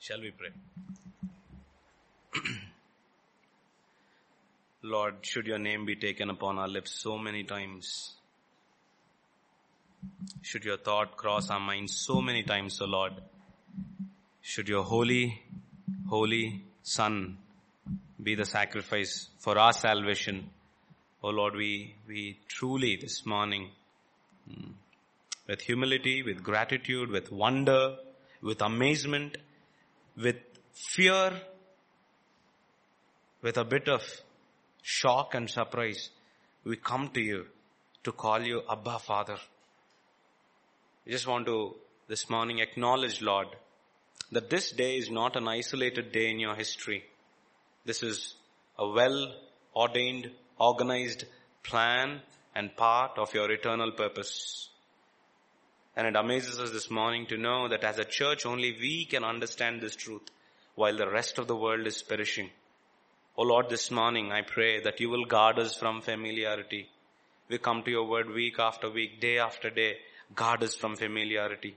Shall we pray? Lord, should your name be taken upon our lips so many times? Should your thought cross our minds so many times, O Lord? Should your holy, holy Son be the sacrifice for our salvation? O Lord, we, we truly this morning, mm, with humility, with gratitude, with wonder, with amazement, with fear, with a bit of shock and surprise, we come to you to call you Abba Father. We just want to this morning acknowledge, Lord, that this day is not an isolated day in your history. This is a well ordained, organized plan and part of your eternal purpose. And it amazes us this morning to know that as a church only we can understand this truth while the rest of the world is perishing. Oh Lord, this morning I pray that you will guard us from familiarity. We come to your word week after week, day after day. Guard us from familiarity.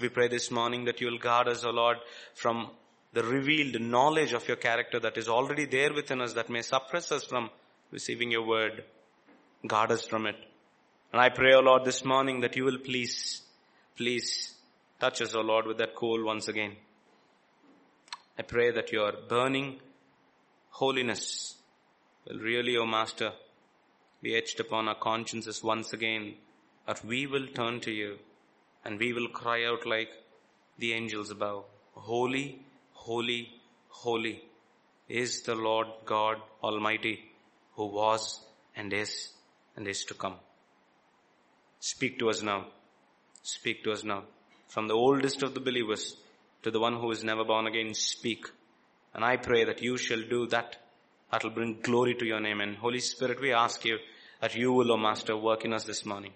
We pray this morning that you will guard us, O Lord, from the revealed knowledge of your character that is already there within us that may suppress us from receiving your word. Guard us from it. And I pray, O Lord, this morning that you will please, please touch us, O Lord, with that coal once again. I pray that your burning holiness will really, O Master, be etched upon our consciences once again, that we will turn to you and we will cry out like the angels above, Holy, holy, holy is the Lord God Almighty who was and is and is to come. Speak to us now. Speak to us now. From the oldest of the believers to the one who is never born again, speak. And I pray that you shall do that. That will bring glory to your name. And Holy Spirit, we ask you that you will, O Master, work in us this morning.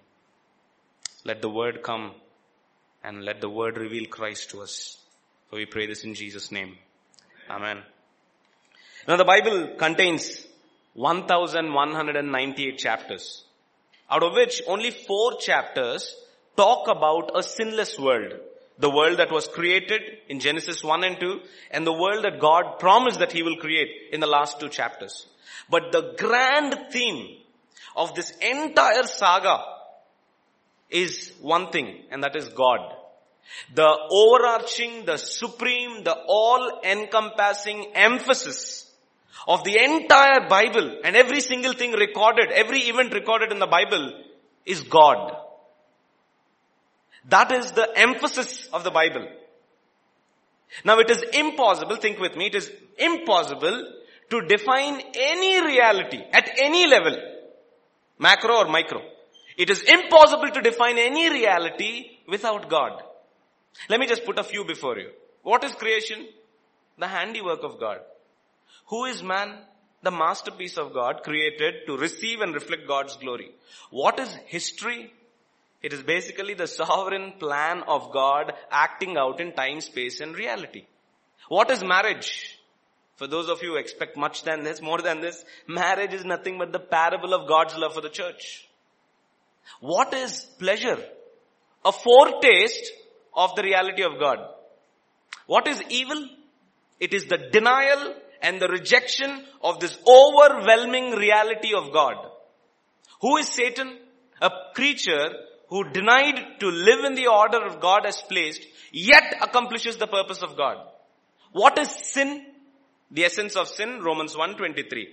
Let the word come and let the word reveal Christ to us. For we pray this in Jesus' name. Amen. Now the Bible contains 1198 chapters, out of which only four chapters talk about a sinless world. The world that was created in Genesis 1 and 2 and the world that God promised that He will create in the last two chapters. But the grand theme of this entire saga is one thing and that is God. The overarching, the supreme, the all encompassing emphasis of the entire Bible and every single thing recorded, every event recorded in the Bible is God. That is the emphasis of the Bible. Now it is impossible, think with me, it is impossible to define any reality at any level, macro or micro. It is impossible to define any reality without God. Let me just put a few before you. What is creation? The handiwork of God. Who is man? The masterpiece of God created to receive and reflect God's glory. What is history? It is basically the sovereign plan of God acting out in time, space and reality. What is marriage? For those of you who expect much than this, more than this, marriage is nothing but the parable of God's love for the church. What is pleasure? A foretaste of the reality of God. What is evil? It is the denial and the rejection of this overwhelming reality of God. Who is Satan? A creature who denied to live in the order of God has placed, yet accomplishes the purpose of God. What is sin? The essence of sin, Romans 1.23.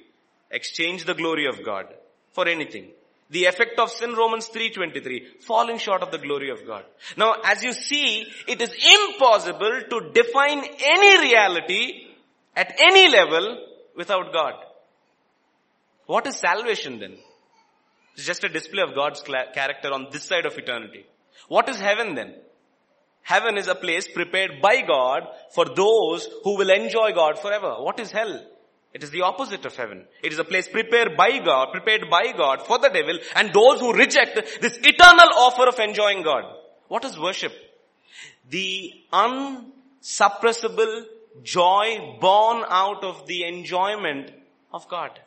Exchange the glory of God for anything. The effect of sin, Romans 3.23, falling short of the glory of God. Now, as you see, it is impossible to define any reality at any level without God. What is salvation then? It's just a display of God's character on this side of eternity. What is heaven then? Heaven is a place prepared by God for those who will enjoy God forever. What is hell? It is the opposite of heaven. It is a place prepared by God, prepared by God for the devil and those who reject this eternal offer of enjoying God. What is worship? The unsuppressible joy born out of the enjoyment of God.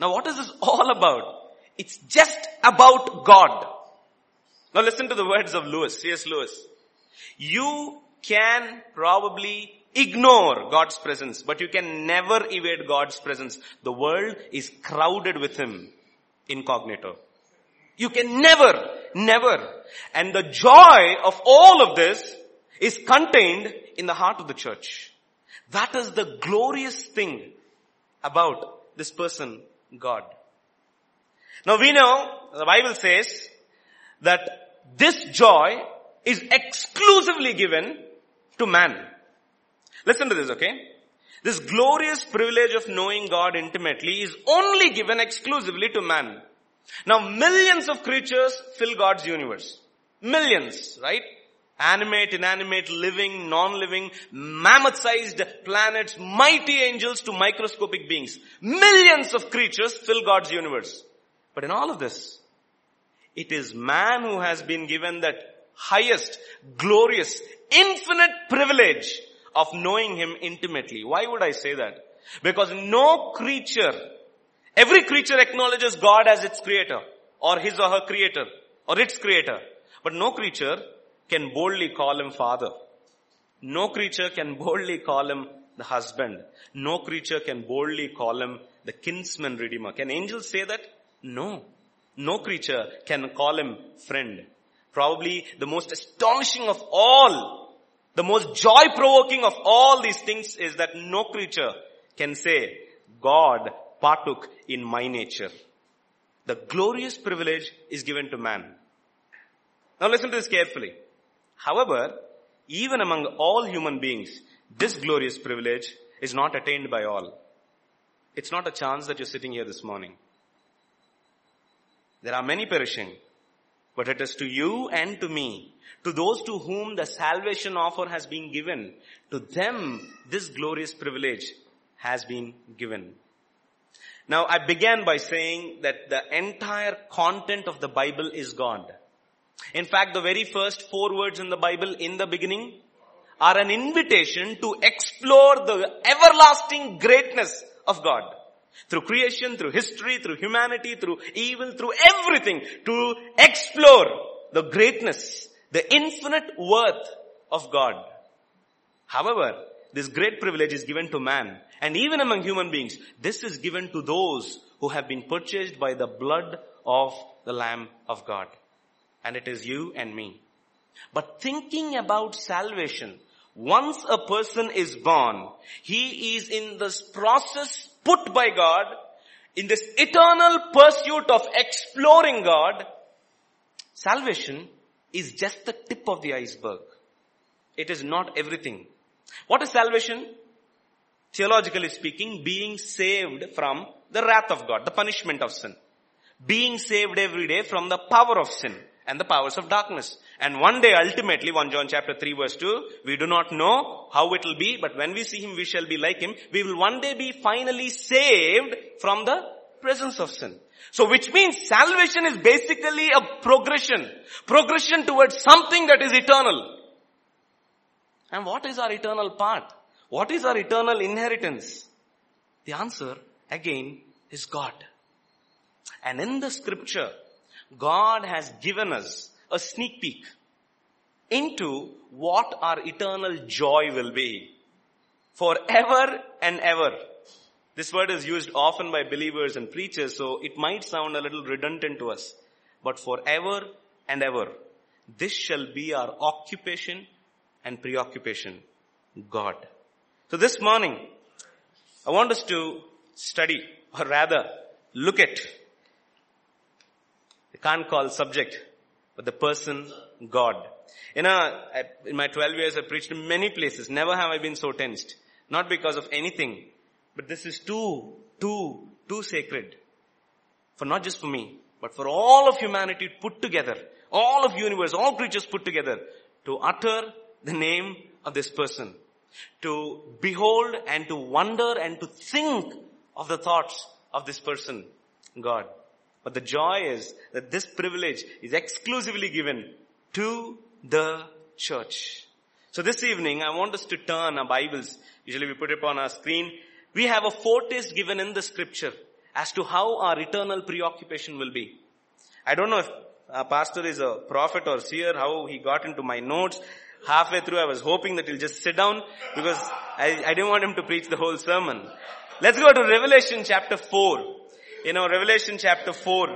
Now what is this all about? It's just about God. Now listen to the words of Lewis, C.S. Lewis. You can probably ignore God's presence, but you can never evade God's presence. The world is crowded with Him incognito. You can never, never. And the joy of all of this is contained in the heart of the church. That is the glorious thing about this person, God. Now we know, the Bible says that this joy is exclusively given to man. Listen to this, okay? This glorious privilege of knowing God intimately is only given exclusively to man. Now millions of creatures fill God's universe. Millions, right? Animate, inanimate, living, non-living, mammoth-sized planets, mighty angels to microscopic beings. Millions of creatures fill God's universe. But in all of this, it is man who has been given that highest, glorious, infinite privilege of knowing Him intimately. Why would I say that? Because no creature, every creature acknowledges God as its creator, or his or her creator, or its creator. But no creature can boldly call Him Father. No creature can boldly call Him the husband. No creature can boldly call Him the kinsman redeemer. Can angels say that? No. No creature can call Him friend. Probably the most astonishing of all, the most joy provoking of all these things is that no creature can say, God partook in my nature. The glorious privilege is given to man. Now listen to this carefully. However, even among all human beings, this glorious privilege is not attained by all. It's not a chance that you're sitting here this morning. There are many perishing, but it is to you and to me, to those to whom the salvation offer has been given, to them this glorious privilege has been given. Now I began by saying that the entire content of the Bible is God. In fact, the very first four words in the Bible in the beginning are an invitation to explore the everlasting greatness of God. Through creation, through history, through humanity, through evil, through everything, to explore the greatness, the infinite worth of God. However, this great privilege is given to man. And even among human beings, this is given to those who have been purchased by the blood of the Lamb of God. And it is you and me. But thinking about salvation, once a person is born, he is in this process put by God, in this eternal pursuit of exploring God. Salvation is just the tip of the iceberg. It is not everything. What is salvation? Theologically speaking, being saved from the wrath of God, the punishment of sin. Being saved every day from the power of sin and the powers of darkness. And one day ultimately, 1 John chapter 3 verse 2, we do not know how it will be, but when we see him, we shall be like him. We will one day be finally saved from the presence of sin. So which means salvation is basically a progression. Progression towards something that is eternal. And what is our eternal part? What is our eternal inheritance? The answer again is God. And in the scripture, God has given us a sneak peek into what our eternal joy will be forever and ever. This word is used often by believers and preachers, so it might sound a little redundant to us. But forever and ever, this shall be our occupation and preoccupation. God. So this morning, I want us to study, or rather, look at can't call subject, but the person God. You know, in my 12 years I preached in many places. Never have I been so tensed. Not because of anything, but this is too, too, too sacred. For not just for me, but for all of humanity put together. All of universe, all creatures put together to utter the name of this person. To behold and to wonder and to think of the thoughts of this person, God. But the joy is that this privilege is exclusively given to the church. So this evening, I want us to turn our Bibles. Usually we put it on our screen. We have a foretaste given in the scripture as to how our eternal preoccupation will be. I don't know if our pastor is a prophet or seer, how he got into my notes. Halfway through I was hoping that he'll just sit down because I, I didn't want him to preach the whole sermon. Let's go to Revelation chapter 4. You know, Revelation chapter 4.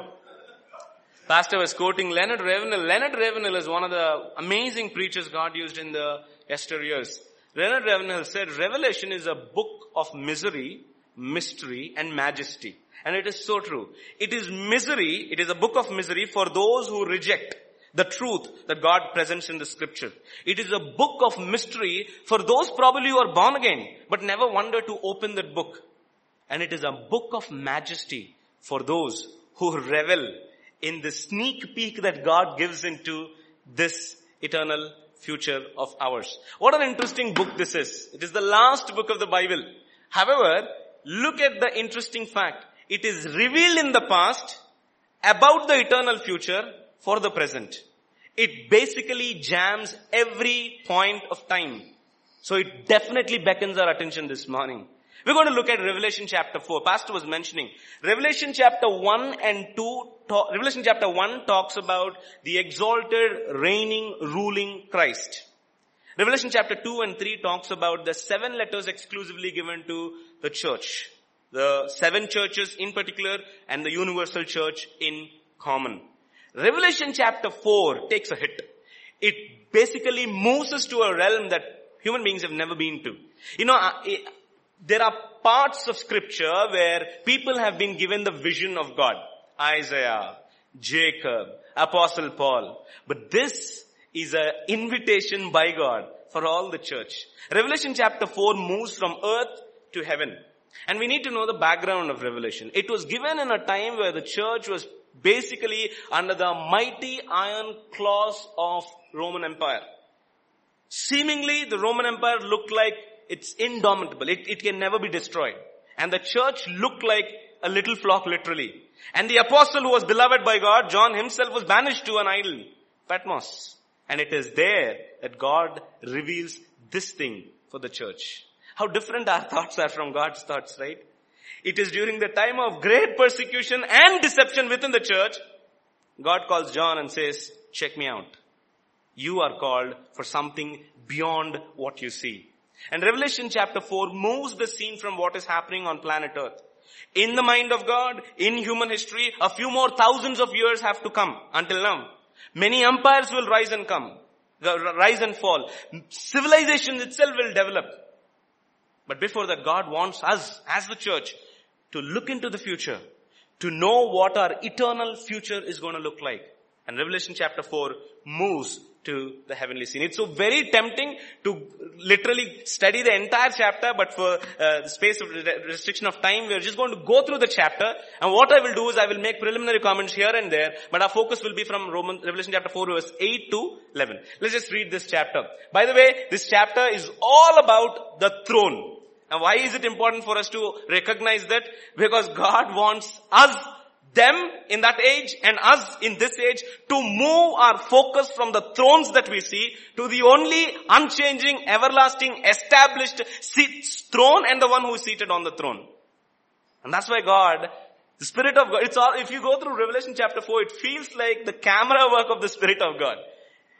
Pastor was quoting Leonard Ravenhill. Leonard Ravenhill is one of the amazing preachers God used in the yester years. Leonard Ravenhill said, Revelation is a book of misery, mystery, and majesty. And it is so true. It is misery, it is a book of misery for those who reject the truth that God presents in the scripture. It is a book of mystery for those probably who are born again, but never wonder to open that book. And it is a book of majesty for those who revel in the sneak peek that God gives into this eternal future of ours. What an interesting book this is. It is the last book of the Bible. However, look at the interesting fact. It is revealed in the past about the eternal future for the present. It basically jams every point of time. So it definitely beckons our attention this morning. We're going to look at Revelation chapter 4. Pastor was mentioning. Revelation chapter 1 and 2, talk, Revelation chapter 1 talks about the exalted, reigning, ruling Christ. Revelation chapter 2 and 3 talks about the seven letters exclusively given to the church. The seven churches in particular and the universal church in common. Revelation chapter 4 takes a hit. It basically moves us to a realm that human beings have never been to. You know, there are parts of scripture where people have been given the vision of God. Isaiah, Jacob, Apostle Paul. But this is an invitation by God for all the church. Revelation chapter 4 moves from earth to heaven. And we need to know the background of Revelation. It was given in a time where the church was basically under the mighty iron claws of Roman Empire. Seemingly the Roman Empire looked like it's indomitable. It, it can never be destroyed. And the church looked like a little flock literally. And the apostle who was beloved by God, John himself was banished to an island, Patmos. And it is there that God reveals this thing for the church. How different our thoughts are from God's thoughts, right? It is during the time of great persecution and deception within the church, God calls John and says, check me out. You are called for something beyond what you see. And Revelation chapter 4 moves the scene from what is happening on planet earth. In the mind of God, in human history, a few more thousands of years have to come until now. Many empires will rise and come, rise and fall. Civilization itself will develop. But before that, God wants us as the church to look into the future, to know what our eternal future is going to look like. And Revelation chapter 4 moves to the heavenly scene. It's so very tempting to literally study the entire chapter, but for uh, the space of restriction of time, we're just going to go through the chapter. And what I will do is I will make preliminary comments here and there, but our focus will be from Roman, Revelation chapter 4 verse 8 to 11. Let's just read this chapter. By the way, this chapter is all about the throne. And why is it important for us to recognize that? Because God wants us, them in that age and us in this age to move our focus from the thrones that we see to the only unchanging, everlasting, established throne and the one who is seated on the throne. And that's why God, the Spirit of God, it's all, if you go through Revelation chapter 4, it feels like the camera work of the Spirit of God.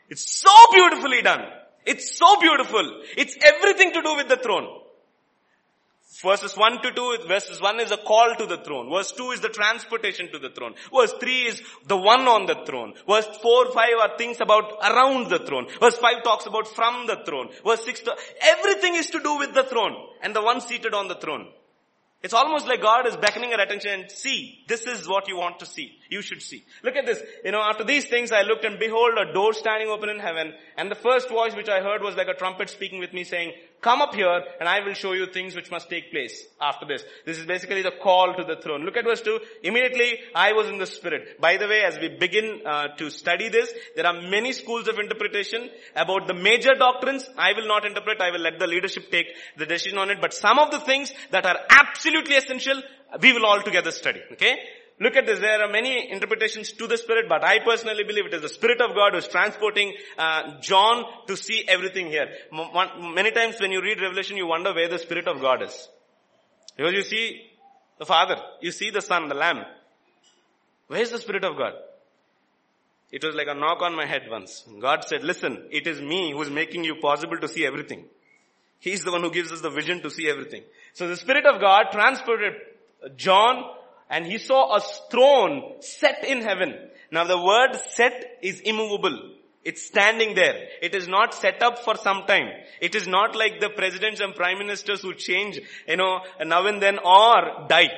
It's so beautifully done. It's so beautiful. It's everything to do with the throne. Verses 1 to 2, verses 1 is a call to the throne. Verse 2 is the transportation to the throne. Verse 3 is the one on the throne. Verse 4, 5 are things about around the throne. Verse 5 talks about from the throne. Verse 6, to, everything is to do with the throne and the one seated on the throne. It's almost like God is beckoning our attention and see, this is what you want to see. You should see. Look at this. You know, after these things I looked and behold a door standing open in heaven and the first voice which I heard was like a trumpet speaking with me saying, come up here and I will show you things which must take place after this. This is basically the call to the throne. Look at verse 2. Immediately I was in the spirit. By the way, as we begin uh, to study this, there are many schools of interpretation about the major doctrines. I will not interpret. I will let the leadership take the decision on it. But some of the things that are absolutely essential, we will all together study. Okay? Look at this. There are many interpretations to the Spirit, but I personally believe it is the Spirit of God who is transporting uh, John to see everything here. M- many times when you read Revelation, you wonder where the Spirit of God is. Because you see the Father, you see the Son, the Lamb. Where is the Spirit of God? It was like a knock on my head once. God said, listen, it is me who is making you possible to see everything. He's the one who gives us the vision to see everything. So the Spirit of God transported John and he saw a throne set in heaven. Now the word set is immovable. It's standing there. It is not set up for some time. It is not like the presidents and prime ministers who change, you know, now and then or die.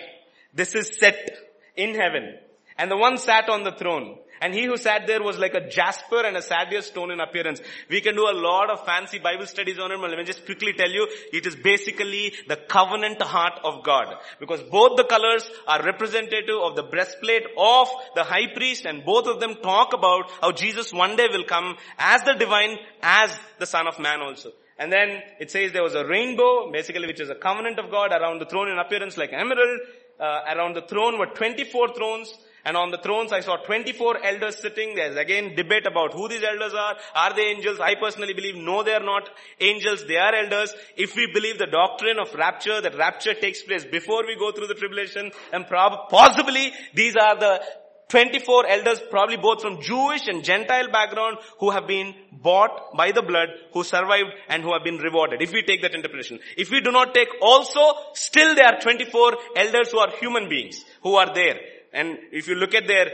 This is set in heaven. And the one sat on the throne. And he who sat there was like a jasper and a sardius stone in appearance. We can do a lot of fancy Bible studies on it, but let me just quickly tell you, it is basically the covenant heart of God. Because both the colors are representative of the breastplate of the high priest and both of them talk about how Jesus one day will come as the divine, as the son of man also. And then it says there was a rainbow, basically which is a covenant of God around the throne in appearance like emerald. Uh, around the throne were 24 thrones and on the thrones I saw 24 elders sitting. There's again debate about who these elders are. Are they angels? I personally believe no, they are not angels. They are elders. If we believe the doctrine of rapture, that rapture takes place before we go through the tribulation and prob- possibly these are the 24 elders, probably both from Jewish and Gentile background, who have been bought by the blood, who survived and who have been rewarded. If we take that interpretation. If we do not take also, still there are 24 elders who are human beings, who are there. And if you look at their,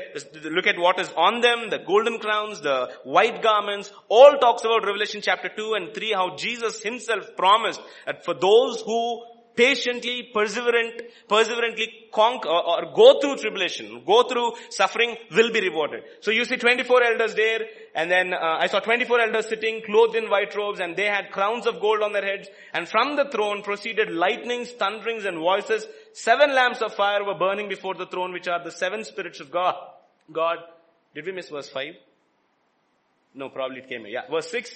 look at what is on them, the golden crowns, the white garments, all talks about Revelation chapter 2 and 3, how Jesus himself promised that for those who patiently, perseverant, perseverantly conquer or, or go through tribulation, go through suffering will be rewarded. So you see 24 elders there and then uh, I saw 24 elders sitting clothed in white robes and they had crowns of gold on their heads and from the throne proceeded lightnings, thunderings and voices. Seven lamps of fire were burning before the throne which are the seven spirits of God. God. Did we miss verse 5? No, probably it came here. Yeah, verse 6.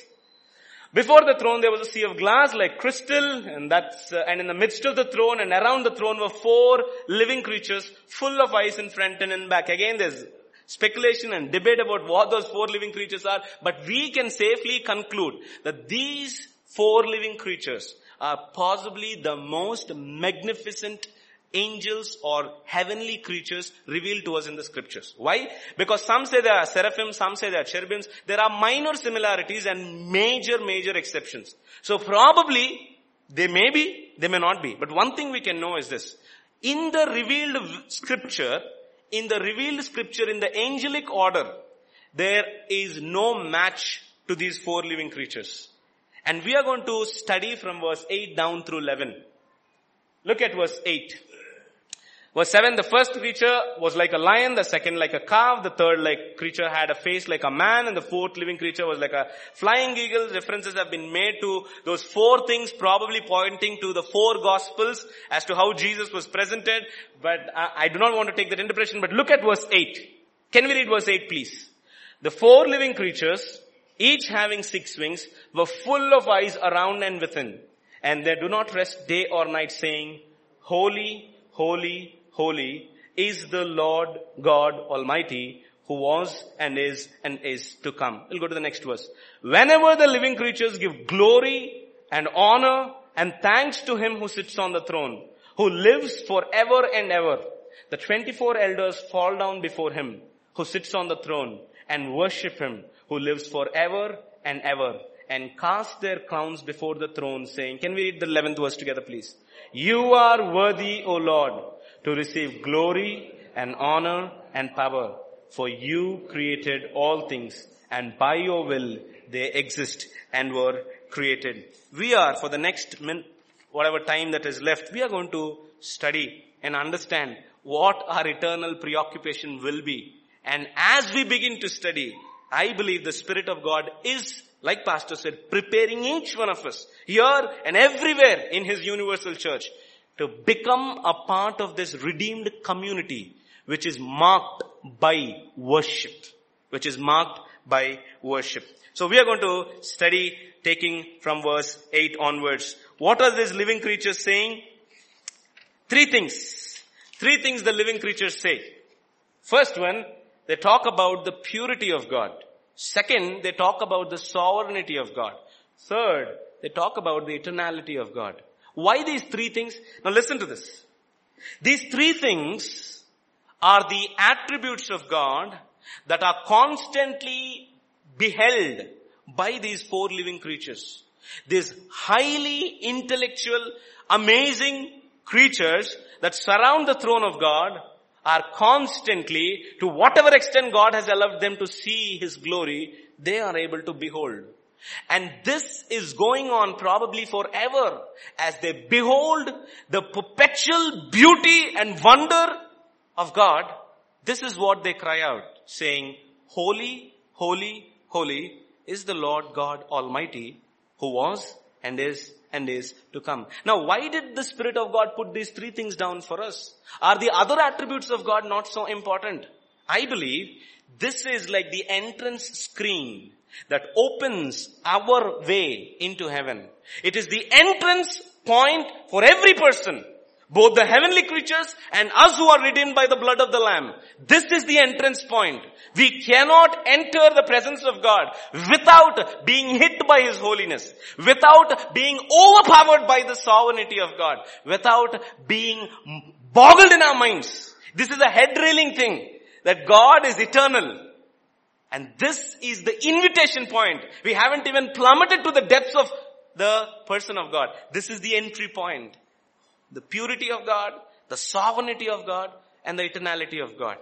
Before the throne there was a sea of glass like crystal and that's, uh, and in the midst of the throne and around the throne were four living creatures full of eyes in front and in back. Again there's speculation and debate about what those four living creatures are, but we can safely conclude that these four living creatures are possibly the most magnificent angels or heavenly creatures revealed to us in the scriptures. Why? Because some say they are seraphim, some say they are cherubims. There are minor similarities and major, major exceptions. So probably they may be, they may not be. But one thing we can know is this. In the revealed scripture, in the revealed scripture, in the angelic order, there is no match to these four living creatures. And we are going to study from verse 8 down through 11. Look at verse 8. Verse 7, the first creature was like a lion, the second like a calf, the third like creature had a face like a man, and the fourth living creature was like a flying eagle. References have been made to those four things probably pointing to the four gospels as to how Jesus was presented, but I, I do not want to take that interpretation, but look at verse 8. Can we read verse 8 please? The four living creatures, each having six wings, were full of eyes around and within, and they do not rest day or night saying, Holy, holy, holy is the Lord God Almighty who was and is and is to come. We'll go to the next verse. Whenever the living creatures give glory and honor and thanks to him who sits on the throne, who lives forever and ever, the 24 elders fall down before him who sits on the throne and worship him who lives forever and ever and cast their crowns before the throne saying, can we read the 11th verse together please? You are worthy, O Lord, to receive glory and honor and power. For you created all things and by your will they exist and were created. We are for the next min, whatever time that is left, we are going to study and understand what our eternal preoccupation will be. And as we begin to study, I believe the Spirit of God is, like Pastor said, preparing each one of us here and everywhere in His universal church to become a part of this redeemed community which is marked by worship. Which is marked by worship. So we are going to study taking from verse 8 onwards. What are these living creatures saying? Three things. Three things the living creatures say. First one, they talk about the purity of God. Second, they talk about the sovereignty of God. Third, they talk about the eternality of God. Why these three things? Now listen to this. These three things are the attributes of God that are constantly beheld by these four living creatures. These highly intellectual, amazing creatures that surround the throne of God are constantly, to whatever extent God has allowed them to see His glory, they are able to behold. And this is going on probably forever as they behold the perpetual beauty and wonder of God. This is what they cry out saying, holy, holy, holy is the Lord God Almighty who was and is and is to come. Now why did the Spirit of God put these three things down for us? Are the other attributes of God not so important? I believe this is like the entrance screen that opens our way into heaven. It is the entrance point for every person. Both the heavenly creatures and us who are redeemed by the blood of the Lamb. This is the entrance point. We cannot enter the presence of God without being hit by His holiness, without being overpowered by the sovereignty of God, without being boggled in our minds. This is a head railing thing that God is eternal. And this is the invitation point. We haven't even plummeted to the depths of the person of God. This is the entry point. The purity of God, the sovereignty of God, and the eternality of God.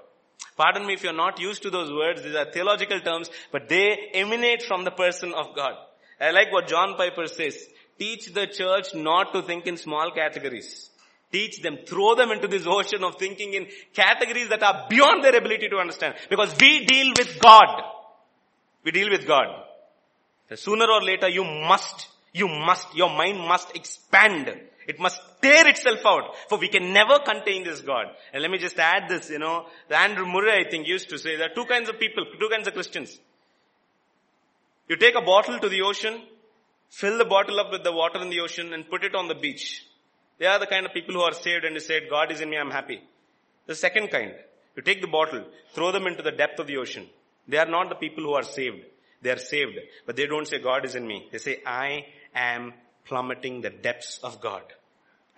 Pardon me if you're not used to those words. These are theological terms, but they emanate from the person of God. I like what John Piper says. Teach the church not to think in small categories. Teach them, throw them into this ocean of thinking in categories that are beyond their ability to understand. Because we deal with God. We deal with God. Sooner or later you must, you must, your mind must expand. It must tear itself out. For we can never contain this God. And let me just add this, you know, Andrew Murray I think used to say there are two kinds of people, two kinds of Christians. You take a bottle to the ocean, fill the bottle up with the water in the ocean and put it on the beach. They are the kind of people who are saved and said, God is in me, I'm happy. The second kind, you take the bottle, throw them into the depth of the ocean. They are not the people who are saved. They are saved, but they don't say God is in me. They say, I am plummeting the depths of God.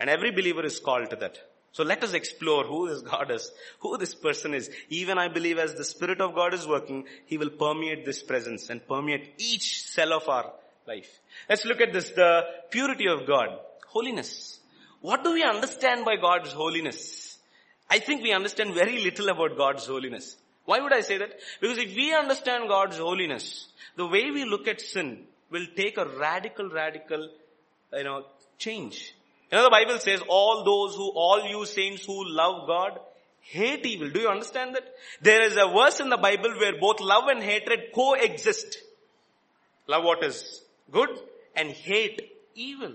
And every believer is called to that. So let us explore who this God is, who this person is. Even I believe as the Spirit of God is working, He will permeate this presence and permeate each cell of our life. Let's look at this, the purity of God. Holiness. What do we understand by God's holiness? I think we understand very little about God's holiness. Why would I say that? Because if we understand God's holiness, the way we look at sin will take a radical, radical, you know, change. You know, the Bible says all those who, all you saints who love God, hate evil. Do you understand that? There is a verse in the Bible where both love and hatred coexist. Love what is good and hate evil.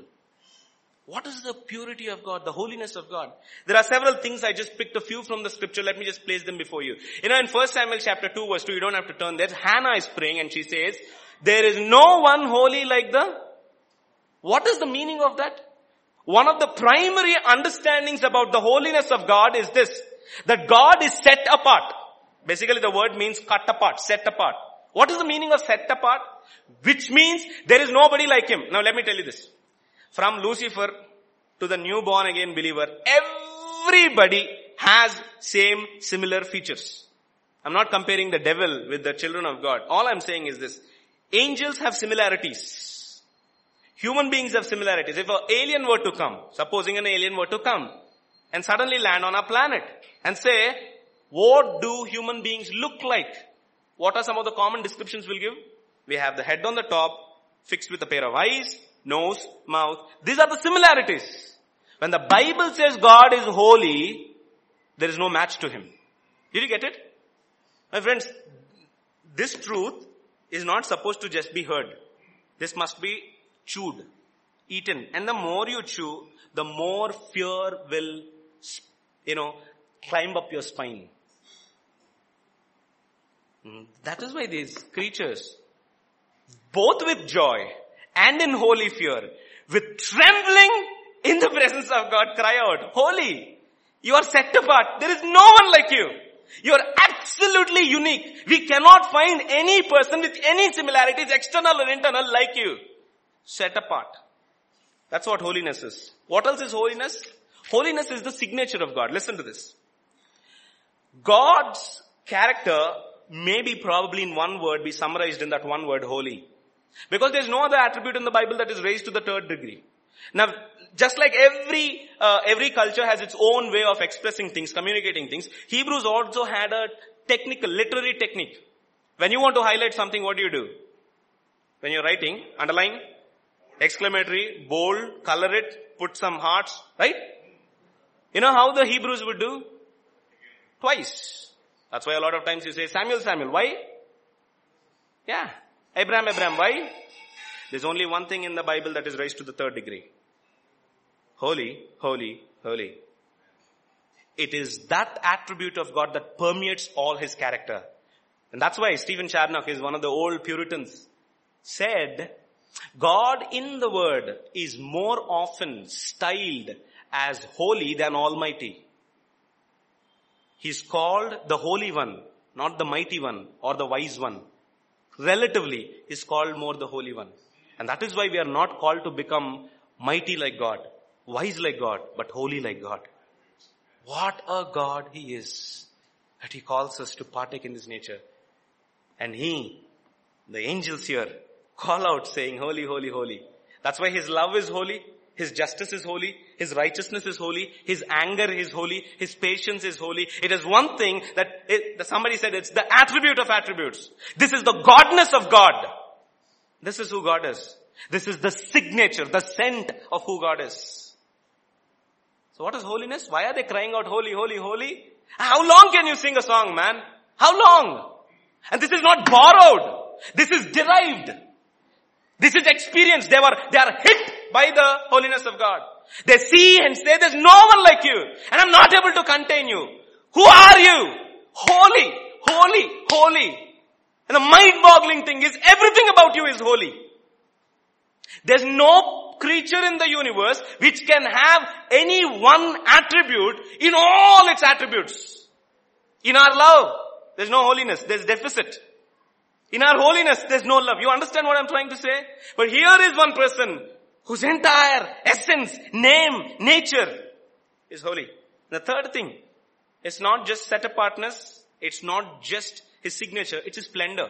What is the purity of God, the holiness of God? There are several things, I just picked a few from the scripture, let me just place them before you. You know, in 1 Samuel chapter 2 verse 2, you don't have to turn there, Hannah is praying and she says, there is no one holy like the, what is the meaning of that? One of the primary understandings about the holiness of God is this, that God is set apart. Basically the word means cut apart, set apart. What is the meaning of set apart? Which means there is nobody like him. Now let me tell you this. From Lucifer to the newborn again believer, everybody has same similar features. I'm not comparing the devil with the children of God. All I'm saying is this. Angels have similarities. Human beings have similarities. If an alien were to come, supposing an alien were to come and suddenly land on our planet and say, what do human beings look like? What are some of the common descriptions we'll give? We have the head on the top, fixed with a pair of eyes, nose, mouth. These are the similarities. When the Bible says God is holy, there is no match to Him. Did you get it? My friends, this truth is not supposed to just be heard. This must be chewed, eaten. And the more you chew, the more fear will, you know, climb up your spine. Hmm. That is why these creatures, both with joy and in holy fear, with trembling in the presence of God, cry out, holy, you are set apart. There is no one like you. You are absolutely unique. We cannot find any person with any similarities, external or internal, like you. Set apart. That's what holiness is. What else is holiness? Holiness is the signature of God. Listen to this. God's character may be probably in one word be summarized in that one word holy. Because there's no other attribute in the Bible that is raised to the third degree. Now, just like every, uh, every culture has its own way of expressing things, communicating things, Hebrews also had a technical, literary technique. When you want to highlight something, what do you do? When you're writing, underline, exclamatory, bold, color it, put some hearts, right? You know how the Hebrews would do? Twice. That's why a lot of times you say Samuel, Samuel. Why? Yeah. Abraham, Abraham. Why? There's only one thing in the Bible that is raised to the third degree. Holy, holy, holy. It is that attribute of God that permeates all his character. And that's why Stephen Charnock is one of the old Puritans said, God in the word is more often styled as holy than almighty. He's called the holy one, not the mighty one or the wise one. Relatively, is called more the holy one. And that is why we are not called to become mighty like God, wise like God, but holy like God. What a God he is that he calls us to partake in his nature. And he, the angels here, call out saying, holy, holy, holy. That's why his love is holy. His justice is holy. His righteousness is holy. His anger is holy. His patience is holy. It is one thing that, it, somebody said it's the attribute of attributes. This is the godness of God. This is who God is. This is the signature, the scent of who God is. So what is holiness? Why are they crying out holy, holy, holy? How long can you sing a song, man? How long? And this is not borrowed. This is derived. This is experience. They were, they are hit by the holiness of God. They see and say, there's no one like you. And I'm not able to contain you. Who are you? Holy, holy, holy. And the mind-boggling thing is everything about you is holy. There's no creature in the universe which can have any one attribute in all its attributes. In our love, there's no holiness, there's deficit. In our holiness, there's no love. You understand what I'm trying to say? But here is one person whose entire essence, name, nature is holy. The third thing, it's not just set apartness, it's not just his signature, it's his splendor.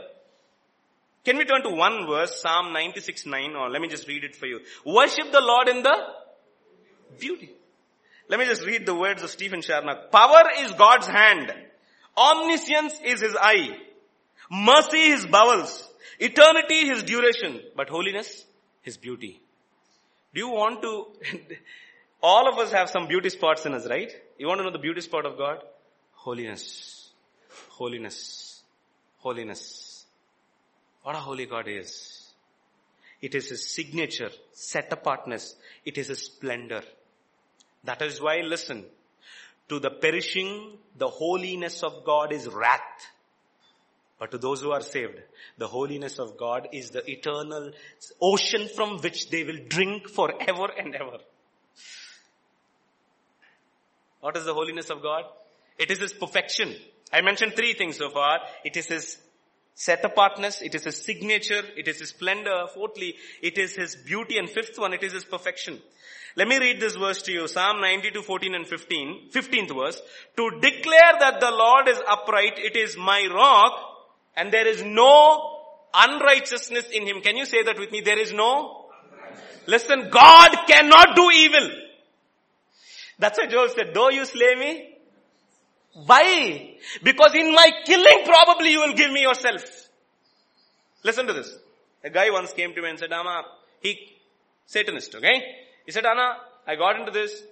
Can we turn to one verse, Psalm 96, 9, or let me just read it for you. Worship the Lord in the beauty. Let me just read the words of Stephen Charnock. Power is God's hand. Omniscience is his eye. Mercy his bowels. Eternity his duration. But holiness, his beauty. Do you want to, all of us have some beauty spots in us, right? You want to know the beauty spot of God? Holiness. Holiness. Holiness. What a holy God is. It is his signature, set apartness. It is his splendor. That is why, listen, to the perishing, the holiness of God is wrath. But to those who are saved, the holiness of God is the eternal ocean from which they will drink forever and ever. What is the holiness of God? It is His perfection. I mentioned three things so far. It is His set apartness, it is His signature, it is His splendor. Fourthly, it is His beauty. And fifth one, it is His perfection. Let me read this verse to you. Psalm 92, 14 and 15. 15th verse. To declare that the Lord is upright, it is my rock, and there is no unrighteousness in him. Can you say that with me? There is no? Listen, God cannot do evil. That's why Job said, though you slay me, why? Because in my killing probably you will give me yourself. Listen to this. A guy once came to me and said, Ama, he, Satanist, okay? He said, Anna, I got into this,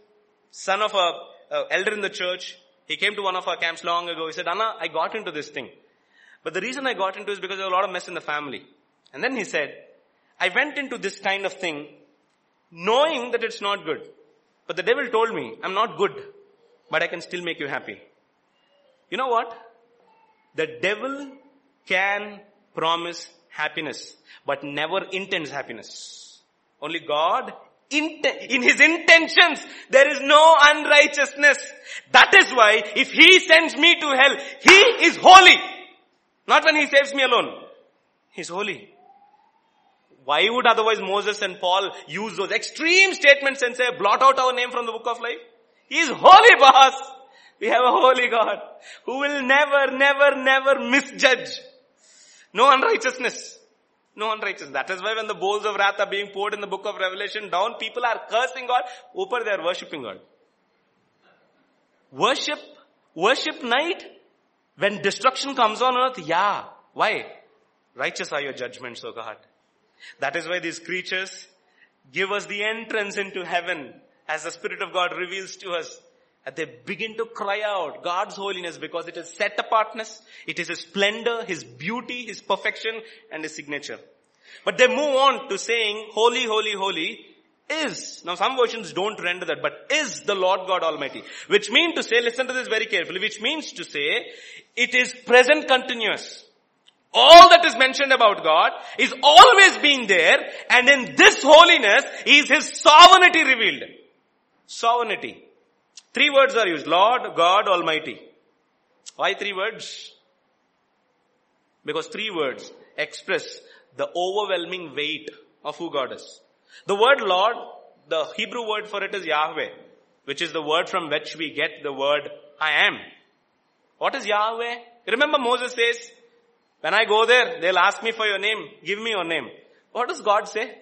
son of a, elder in the church. He came to one of our camps long ago. He said, Anna, I got into this thing. But the reason I got into is because there was a lot of mess in the family. And then he said, I went into this kind of thing knowing that it's not good. But the devil told me, I'm not good, but I can still make you happy. You know what? The devil can promise happiness, but never intends happiness. Only God, in his intentions, there is no unrighteousness. That is why if he sends me to hell, he is holy. Not when he saves me alone. He's holy. Why would otherwise Moses and Paul use those extreme statements and say, blot out our name from the book of life? He is holy, boss. We have a holy God who will never, never, never misjudge. No unrighteousness. No unrighteousness. That is why when the bowls of wrath are being poured in the book of Revelation down, people are cursing God. Upper they are worshipping God. Worship, worship night, when destruction comes on earth, yeah. Why? Righteous are your judgments, O God. That is why these creatures give us the entrance into heaven as the Spirit of God reveals to us. And they begin to cry out God's holiness because it is set apartness, it is His splendor, His beauty, His perfection, and His signature. But they move on to saying, holy, holy, holy is. Now some versions don't render that, but is the Lord God Almighty. Which means to say, listen to this very carefully, which means to say, it is present continuous. All that is mentioned about God is always being there and in this holiness is His sovereignty revealed. Sovereignty. Three words are used. Lord, God, Almighty. Why three words? Because three words express the overwhelming weight of who God is. The word Lord, the Hebrew word for it is Yahweh, which is the word from which we get the word I am. What is Yahweh? Remember Moses says, when I go there, they'll ask me for your name. Give me your name. What does God say?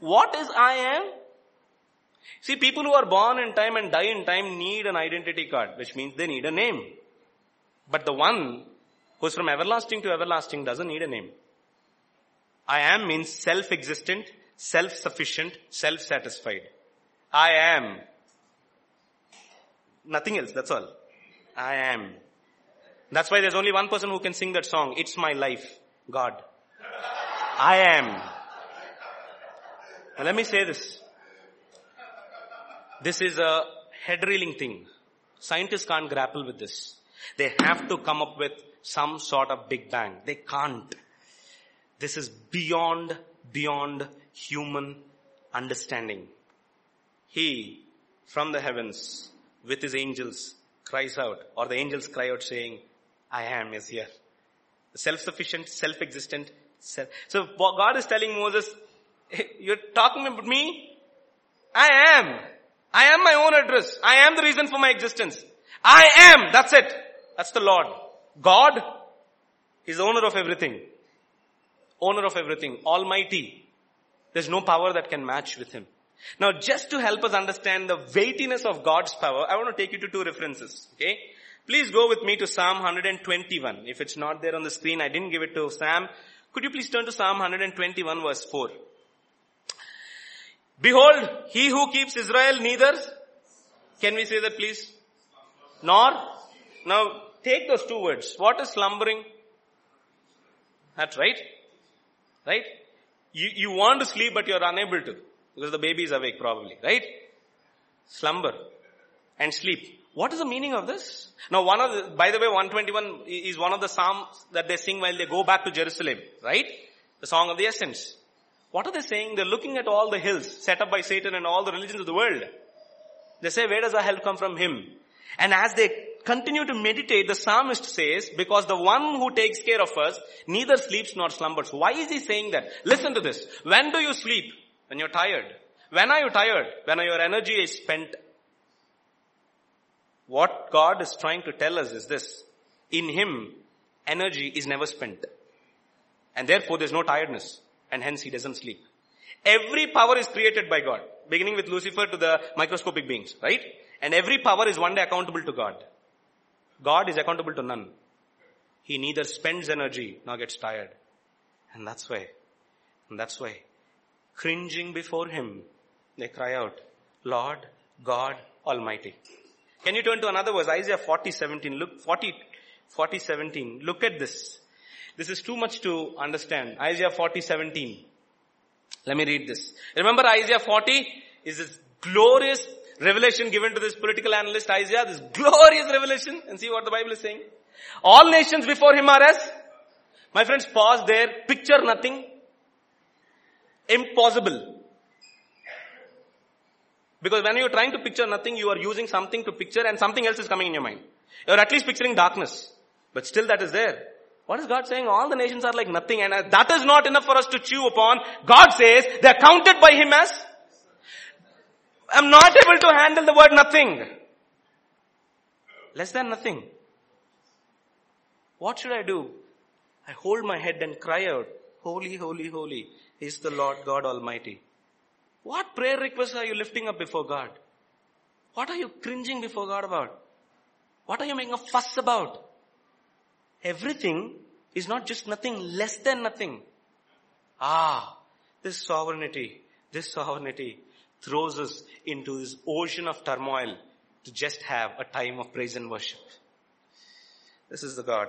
What is I am? See, people who are born in time and die in time need an identity card, which means they need a name. But the one who's from everlasting to everlasting doesn't need a name. I am means self-existent, self-sufficient, self-satisfied. I am. Nothing else, that's all. I am. That's why there's only one person who can sing that song. It's my life. God. I am. Now let me say this. This is a head reeling thing. Scientists can't grapple with this. They have to come up with some sort of big bang. They can't. This is beyond, beyond human understanding. He, from the heavens, with his angels, cries out, or the angels cry out saying, I am is here. Self-sufficient, self-existent. Self. So God is telling Moses, you're talking about me? I am. I am my own address. I am the reason for my existence. I am. That's it. That's the Lord. God is owner of everything. Owner of everything. Almighty. There's no power that can match with Him. Now just to help us understand the weightiness of God's power, I want to take you to two references. Okay? Please go with me to Psalm 121. If it's not there on the screen, I didn't give it to Sam. Could you please turn to Psalm 121 verse 4? Behold, he who keeps Israel neither, can we say that please? Nor? Now, take those two words. What is slumbering? That's right. Right? You, you want to sleep but you're unable to. Because the baby is awake probably. Right? Slumber. And sleep. What is the meaning of this? Now one of the, by the way, 121 is one of the psalms that they sing while they go back to Jerusalem, right? The song of the ascents. What are they saying? They're looking at all the hills set up by Satan and all the religions of the world. They say, where does our help come from him? And as they continue to meditate, the psalmist says, because the one who takes care of us neither sleeps nor slumbers. Why is he saying that? Listen to this. When do you sleep? When you're tired. When are you tired? When your energy is spent what God is trying to tell us is this. In Him, energy is never spent. And therefore there's no tiredness. And hence He doesn't sleep. Every power is created by God. Beginning with Lucifer to the microscopic beings, right? And every power is one day accountable to God. God is accountable to none. He neither spends energy nor gets tired. And that's why, and that's why, cringing before Him, they cry out, Lord God Almighty. Can you turn to another verse? Isaiah 40, 17. Look, 40, 40, 17. Look at this. This is too much to understand. Isaiah 40, 17. Let me read this. Remember Isaiah 40 is this glorious revelation given to this political analyst Isaiah, this glorious revelation, and see what the Bible is saying. All nations before him are as, my friends pause there, picture nothing, impossible. Because when you're trying to picture nothing, you are using something to picture and something else is coming in your mind. You're at least picturing darkness. But still that is there. What is God saying? All the nations are like nothing and uh, that is not enough for us to chew upon. God says they are counted by Him as, I'm not able to handle the word nothing. Less than nothing. What should I do? I hold my head and cry out, Holy, holy, holy is the Lord God Almighty. What prayer requests are you lifting up before God? What are you cringing before God about? What are you making a fuss about? Everything is not just nothing less than nothing. Ah, this sovereignty, this sovereignty throws us into this ocean of turmoil to just have a time of praise and worship. This is the God.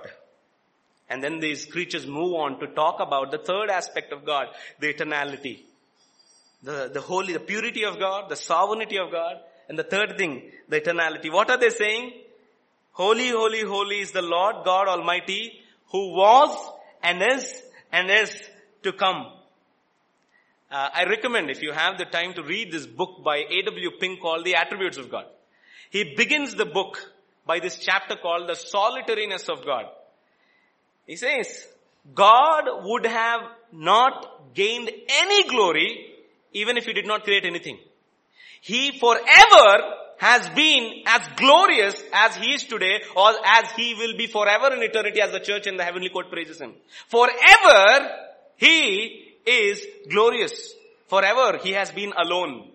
And then these creatures move on to talk about the third aspect of God, the eternality. The, the holy, the purity of God, the sovereignty of God, and the third thing, the eternality. What are they saying? Holy, holy, holy is the Lord God Almighty who was and is and is to come. Uh, I recommend if you have the time to read this book by A.W. Pink called The Attributes of God. He begins the book by this chapter called The Solitariness of God. He says, God would have not gained any glory even if he did not create anything. He forever has been as glorious as he is today or as he will be forever in eternity as the church in the heavenly court praises him. Forever he is glorious. Forever he has been alone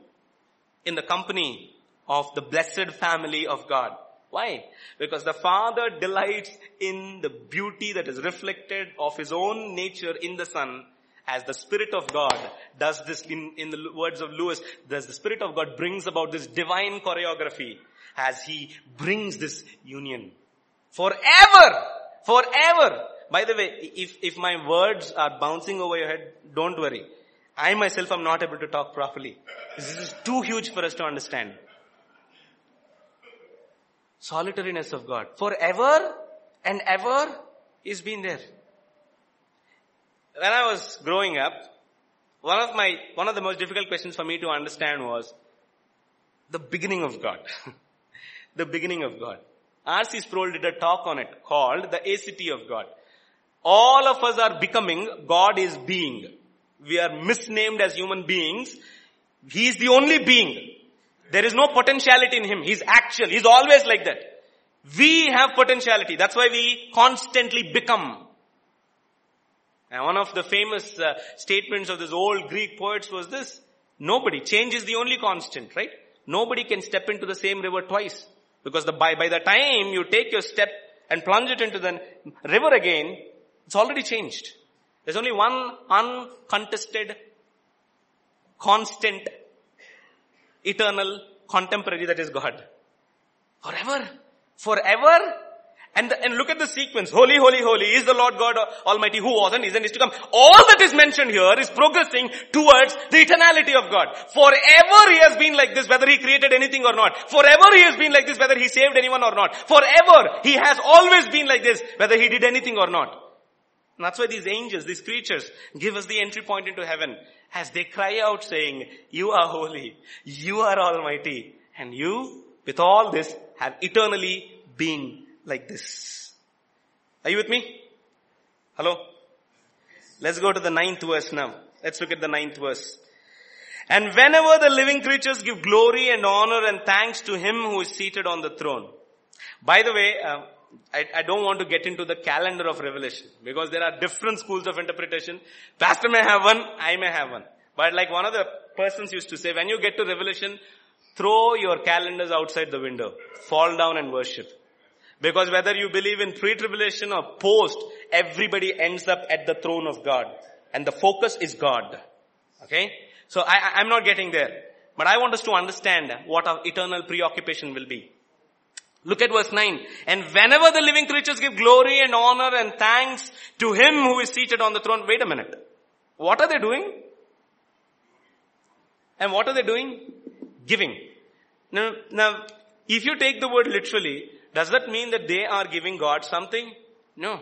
in the company of the blessed family of God. Why? Because the Father delights in the beauty that is reflected of His own nature in the Son as the Spirit of God does this in, in the words of Lewis, does the Spirit of God brings about this divine choreography as He brings this union. Forever! Forever! By the way, if, if my words are bouncing over your head, don't worry. I myself am not able to talk properly. This is too huge for us to understand. Solitariness of God. Forever and ever, He's been there when I was growing up, one of my, one of the most difficult questions for me to understand was the beginning of God. the beginning of God. R.C. Sproul did a talk on it called the aseity of God. All of us are becoming, God is being. We are misnamed as human beings. He is the only being. There is no potentiality in Him. He's actual. He's always like that. We have potentiality. That's why we constantly become. And one of the famous uh, statements of these old Greek poets was this. Nobody, change is the only constant, right? Nobody can step into the same river twice. Because the, by, by the time you take your step and plunge it into the river again, it's already changed. There's only one uncontested, constant, eternal, contemporary that is God. Forever. Forever and, the, and look at the sequence. Holy, holy, holy is the Lord God Almighty who was and is and is to come. All that is mentioned here is progressing towards the eternality of God. Forever He has been like this, whether He created anything or not. Forever He has been like this, whether He saved anyone or not. Forever He has always been like this, whether He did anything or not. And that's why these angels, these creatures, give us the entry point into heaven as they cry out saying, you are holy, you are almighty, and you, with all this, have eternally been like this. Are you with me? Hello? Let's go to the ninth verse now. Let's look at the ninth verse. And whenever the living creatures give glory and honor and thanks to him who is seated on the throne. By the way, uh, I, I, don't want to get into the calendar of revelation because there are different schools of interpretation. Pastor may have one, I may have one. But like one of the persons used to say, when you get to revelation, throw your calendars outside the window. Fall down and worship. Because whether you believe in pre-tribulation or post, everybody ends up at the throne of God. And the focus is God. Okay? So I, am not getting there. But I want us to understand what our eternal preoccupation will be. Look at verse 9. And whenever the living creatures give glory and honor and thanks to him who is seated on the throne, wait a minute. What are they doing? And what are they doing? Giving. Now, now, if you take the word literally, does that mean that they are giving God something? No.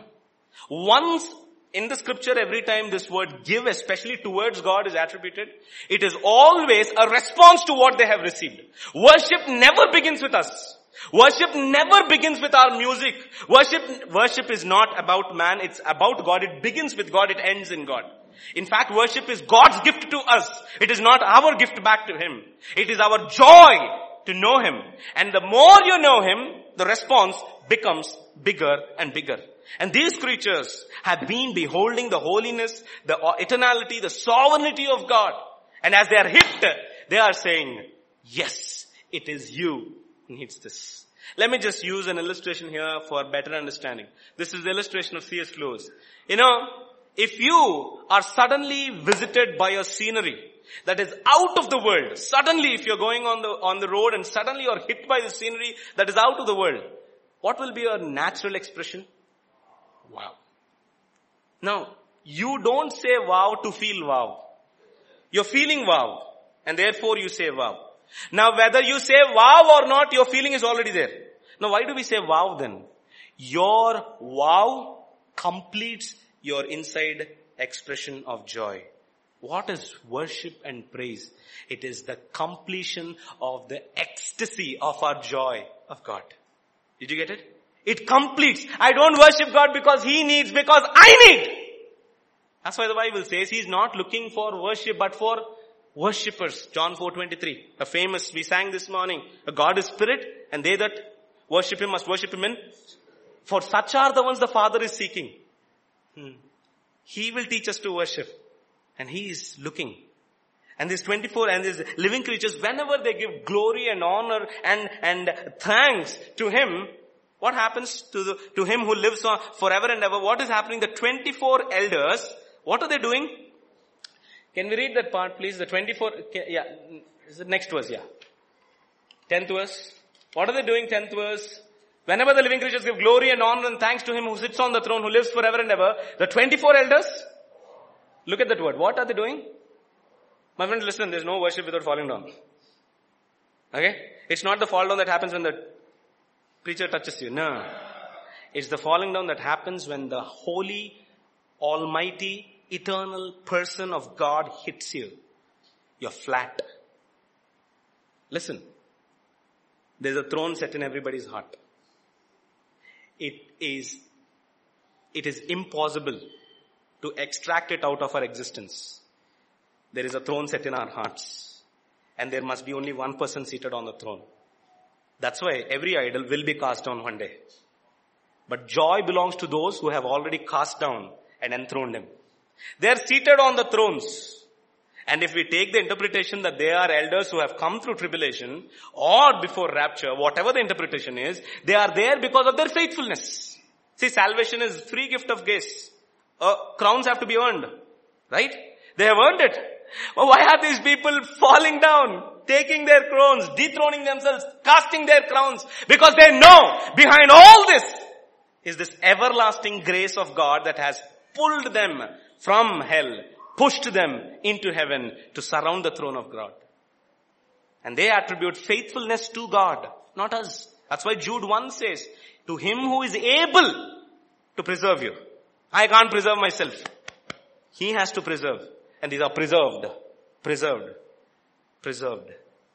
Once in the scripture, every time this word give, especially towards God is attributed, it is always a response to what they have received. Worship never begins with us. Worship never begins with our music. Worship, worship is not about man, it's about God. It begins with God, it ends in God. In fact, worship is God's gift to us. It is not our gift back to Him. It is our joy to know Him. And the more you know Him, the response becomes bigger and bigger. And these creatures have been beholding the holiness, the eternality, the sovereignty of God. And as they are hit, they are saying, yes, it is you needs this. Let me just use an illustration here for better understanding. This is the illustration of C.S. Lewis. You know, if you are suddenly visited by a scenery that is out of the world, suddenly if you're going on the, on the road and suddenly you're hit by the scenery that is out of the world, what will be your natural expression? Wow. Now, you don't say wow to feel wow. You're feeling wow. And therefore you say wow. Now whether you say wow or not, your feeling is already there. Now why do we say wow then? Your wow completes your inside expression of joy. What is worship and praise? It is the completion of the ecstasy of our joy of God. Did you get it? It completes. I don't worship God because He needs, because I need. That's why the Bible says He's not looking for worship but for worshippers. John 4.23. A famous, we sang this morning. A God is spirit and they that worship Him must worship Him in. For such are the ones the Father is seeking. Hmm. He will teach us to worship. And He is looking. And these 24 and these living creatures, whenever they give glory and honor and, and thanks to Him, what happens to the, to Him who lives on forever and ever? What is happening? The 24 elders, what are they doing? Can we read that part please? The 24, yeah, is the next verse, yeah. 10th verse. What are they doing 10th verse? Whenever the living creatures give glory and honor and thanks to Him who sits on the throne, who lives forever and ever, the 24 elders, look at that word. What are they doing? My friends, listen, there's no worship without falling down. Okay? It's not the fall down that happens when the preacher touches you. No. It's the falling down that happens when the holy, almighty, eternal person of God hits you. You're flat. Listen. There's a throne set in everybody's heart. It is, it is impossible to extract it out of our existence. There is a throne set in our hearts. And there must be only one person seated on the throne. That's why every idol will be cast down one day. But joy belongs to those who have already cast down and enthroned him. They are seated on the thrones. And if we take the interpretation that they are elders who have come through tribulation or before rapture, whatever the interpretation is, they are there because of their faithfulness. See, salvation is free gift of grace. Uh, crowns have to be earned. Right? They have earned it. Well, why are these people falling down, taking their crowns, dethroning themselves, casting their crowns? Because they know behind all this is this everlasting grace of God that has pulled them from hell, pushed them into heaven to surround the throne of God. And they attribute faithfulness to God, not us. That's why Jude 1 says, to him who is able to preserve you. I can't preserve myself. He has to preserve. And these are preserved, preserved, preserved.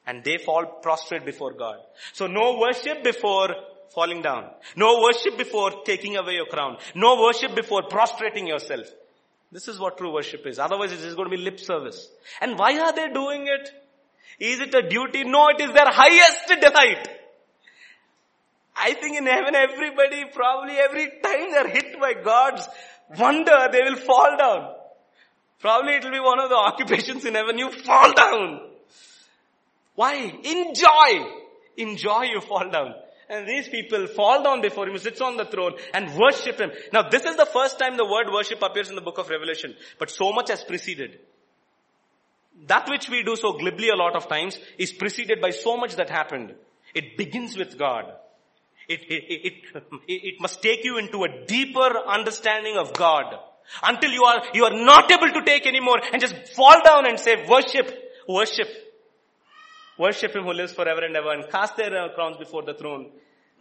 And they fall prostrate before God. So no worship before falling down. No worship before taking away your crown. No worship before prostrating yourself. This is what true worship is. Otherwise it is going to be lip service. And why are they doing it? Is it a duty? No, it is their highest delight. I think in heaven everybody probably every time they're hit by God's wonder, they will fall down. Probably it will be one of the occupations in heaven. You fall down. Why? Enjoy. Enjoy you fall down. And these people fall down before him, sits on the throne and worship him. Now this is the first time the word worship appears in the book of Revelation. But so much has preceded. That which we do so glibly a lot of times is preceded by so much that happened. It begins with God. It, it, it, it, must take you into a deeper understanding of God. Until you are, you are not able to take anymore and just fall down and say worship, worship. Worship Him who lives forever and ever and cast their uh, crowns before the throne.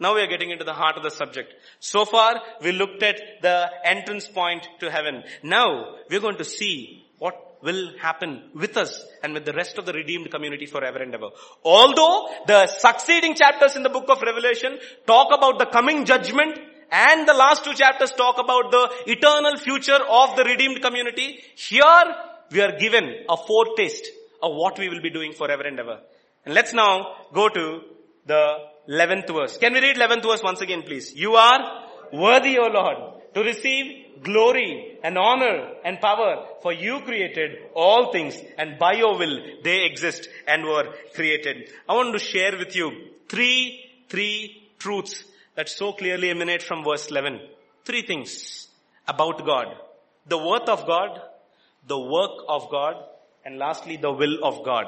Now we are getting into the heart of the subject. So far, we looked at the entrance point to heaven. Now, we're going to see what will happen with us and with the rest of the redeemed community forever and ever. Although the succeeding chapters in the book of Revelation talk about the coming judgment and the last two chapters talk about the eternal future of the redeemed community, here we are given a foretaste of what we will be doing forever and ever. And let's now go to the 11th verse. Can we read 11th verse once again please? You are worthy, O Lord, to receive glory and honor and power for you created all things and by your will they exist and were created. I want to share with you three, three truths that so clearly emanate from verse 11. Three things about God. The worth of God, the work of God, and lastly the will of God.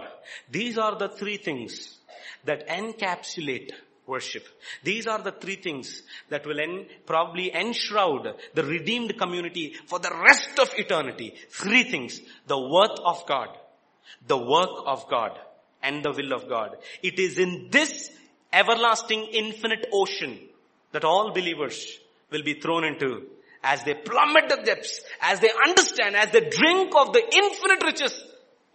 These are the three things that encapsulate worship. These are the three things that will en- probably enshroud the redeemed community for the rest of eternity. Three things. The worth of God, the work of God, and the will of God. It is in this everlasting infinite ocean that all believers will be thrown into as they plummet the depths, as they understand, as they drink of the infinite riches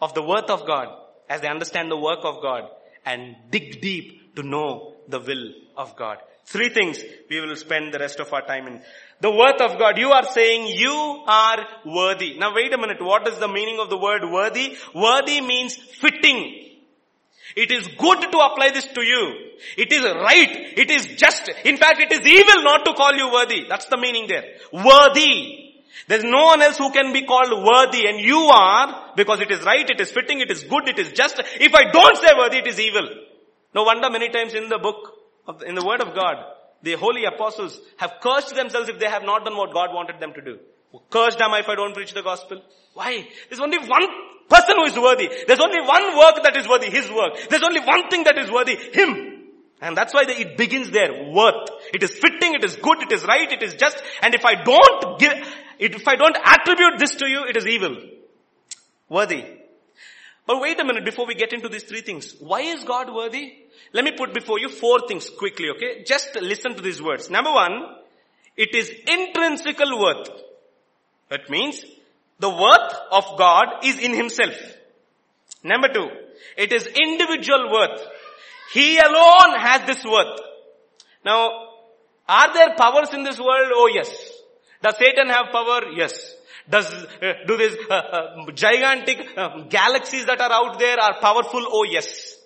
of the worth of God, as they understand the work of God and dig deep to know the will of God. Three things we will spend the rest of our time in. The worth of God. You are saying you are worthy. Now wait a minute. What is the meaning of the word worthy? Worthy means fitting. It is good to apply this to you. It is right. It is just. In fact, it is evil not to call you worthy. That's the meaning there. Worthy. There's no one else who can be called worthy and you are because it is right, it is fitting, it is good, it is just. If I don't say worthy, it is evil. No wonder many times in the book, of, in the word of God, the holy apostles have cursed themselves if they have not done what God wanted them to do. Cursed am I if I don't preach the gospel. Why? There's only one person who is worthy. There's only one work that is worthy, His work. There's only one thing that is worthy, Him. And that's why the, it begins there. Worth. It is fitting, it is good, it is right, it is just. And if I don't give, if I don't attribute this to you, it is evil. Worthy. But wait a minute before we get into these three things. Why is God worthy? Let me put before you four things quickly, okay? Just listen to these words. Number one, it is intrinsical worth. That means the worth of God is in himself. Number two, it is individual worth. He alone has this worth. Now, are there powers in this world? Oh yes. Does Satan have power? Yes. Does, uh, do these uh, uh, gigantic galaxies that are out there are powerful? Oh yes.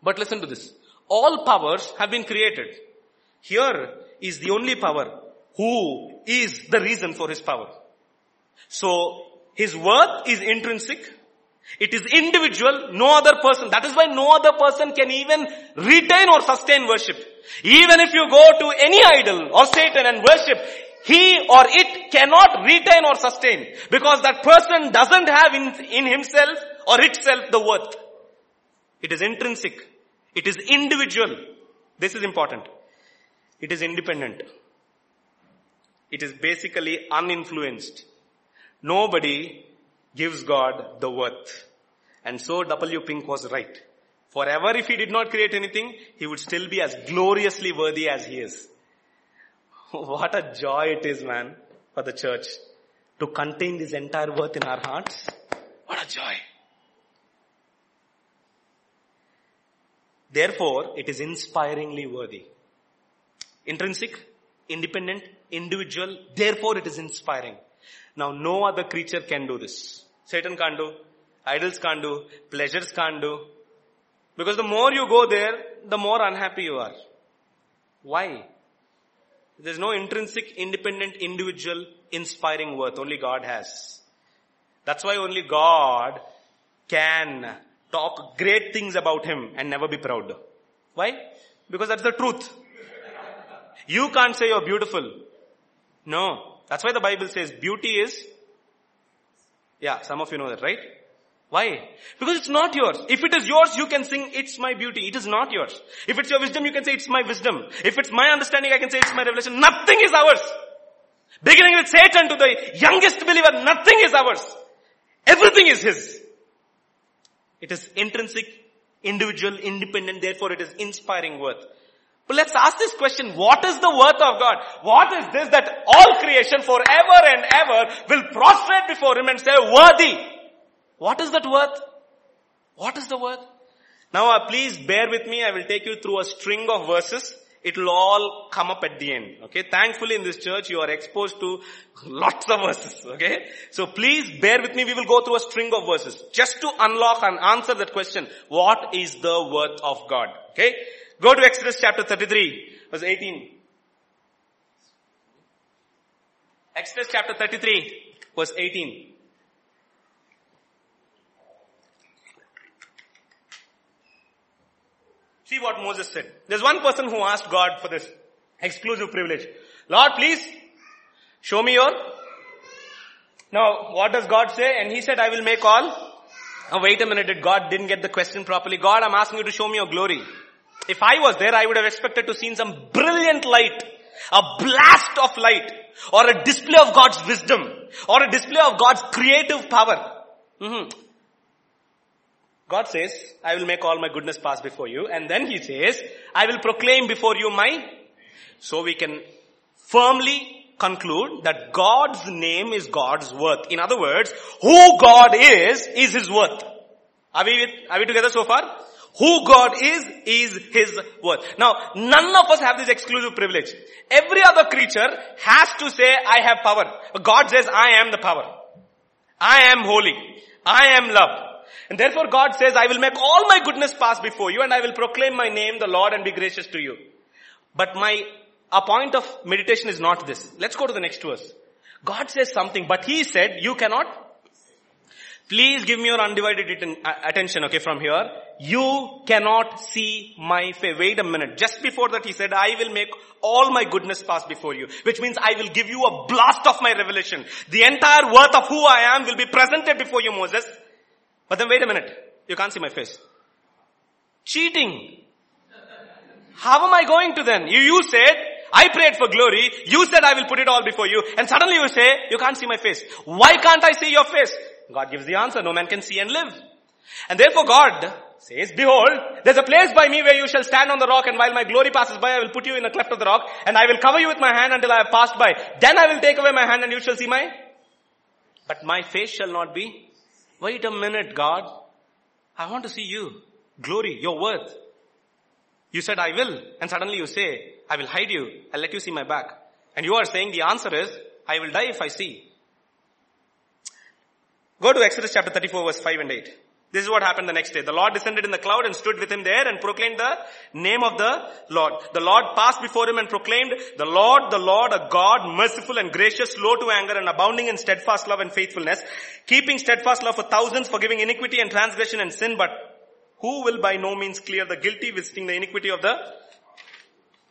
But listen to this. All powers have been created. Here is the only power who is the reason for his power. So, his worth is intrinsic. It is individual, no other person. That is why no other person can even retain or sustain worship. Even if you go to any idol or Satan and worship, he or it cannot retain or sustain because that person doesn't have in, in himself or itself the worth. It is intrinsic. It is individual. This is important. It is independent. It is basically uninfluenced. Nobody gives God the worth. And so W. Pink was right. Forever if he did not create anything, he would still be as gloriously worthy as he is. What a joy it is, man, for the church to contain this entire worth in our hearts. What a joy. Therefore, it is inspiringly worthy. Intrinsic, independent, individual, therefore it is inspiring. Now no other creature can do this. Satan can't do, idols can't do, pleasures can't do. Because the more you go there, the more unhappy you are. Why? There's no intrinsic, independent, individual, inspiring worth. Only God has. That's why only God can talk great things about Him and never be proud. Why? Because that's the truth. You can't say you're beautiful. No. That's why the Bible says beauty is, yeah, some of you know that, right? Why? Because it's not yours. If it is yours, you can sing, it's my beauty. It is not yours. If it's your wisdom, you can say, it's my wisdom. If it's my understanding, I can say, it's my revelation. Nothing is ours. Beginning with Satan to the youngest believer, nothing is ours. Everything is his. It is intrinsic, individual, independent, therefore it is inspiring worth. But let's ask this question, what is the worth of God? What is this that all creation forever and ever will prostrate before Him and say, worthy? What is that worth? What is the worth? Now uh, please bear with me, I will take you through a string of verses it will all come up at the end. Okay. Thankfully in this church you are exposed to lots of verses. Okay. So please bear with me. We will go through a string of verses just to unlock and answer that question. What is the worth of God? Okay. Go to Exodus chapter 33 verse 18. Exodus chapter 33 verse 18. See what Moses said. There's one person who asked God for this exclusive privilege. Lord, please show me your. Now, what does God say? And he said, I will make all. Oh, wait a minute. Did God didn't get the question properly? God, I'm asking you to show me your glory. If I was there, I would have expected to see some brilliant light, a blast of light, or a display of God's wisdom, or a display of God's creative power. Mm-hmm. God says, I will make all my goodness pass before you. And then he says, I will proclaim before you my, so we can firmly conclude that God's name is God's worth. In other words, who God is, is His worth. Are we, with, are we together so far? Who God is, is His worth. Now, none of us have this exclusive privilege. Every other creature has to say, I have power. But God says, I am the power. I am holy. I am love. And therefore God says, I will make all my goodness pass before you and I will proclaim my name, the Lord, and be gracious to you. But my, a point of meditation is not this. Let's go to the next verse. God says something, but He said, you cannot. Please give me your undivided uh, attention, okay, from here. You cannot see my face. Wait a minute. Just before that he said, I will make all my goodness pass before you. Which means I will give you a blast of my revelation. The entire worth of who I am will be presented before you, Moses. But then wait a minute. You can't see my face. Cheating. How am I going to then? You, you said, I prayed for glory. You said I will put it all before you. And suddenly you say, you can't see my face. Why can't I see your face? God gives the answer. No man can see and live. And therefore God says, behold, there's a place by me where you shall stand on the rock and while my glory passes by, I will put you in a cleft of the rock and I will cover you with my hand until I have passed by. Then I will take away my hand and you shall see my, but my face shall not be Wait a minute, God. I want to see you. Glory, your worth. You said, I will. And suddenly you say, I will hide you. I'll let you see my back. And you are saying the answer is, I will die if I see. Go to Exodus chapter 34 verse 5 and 8. This is what happened the next day. The Lord descended in the cloud and stood with him there and proclaimed the name of the Lord. The Lord passed before him and proclaimed, the Lord, the Lord, a God, merciful and gracious, slow to anger and abounding in steadfast love and faithfulness, keeping steadfast love for thousands, forgiving iniquity and transgression and sin, but who will by no means clear the guilty, visiting the iniquity of the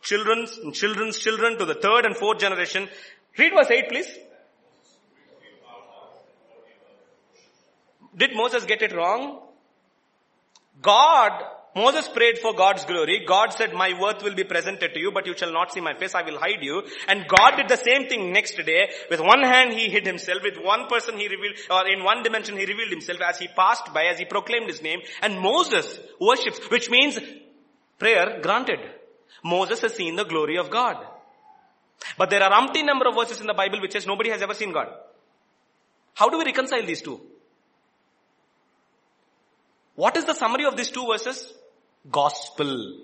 children's and children's children to the third and fourth generation. Read verse 8 please. Did Moses get it wrong? God, Moses prayed for God's glory. God said, my worth will be presented to you, but you shall not see my face. I will hide you. And God did the same thing next day. With one hand he hid himself. With one person he revealed, or in one dimension he revealed himself as he passed by, as he proclaimed his name. And Moses worships, which means prayer granted. Moses has seen the glory of God. But there are umpty number of verses in the Bible which says nobody has ever seen God. How do we reconcile these two? What is the summary of these two verses? Gospel.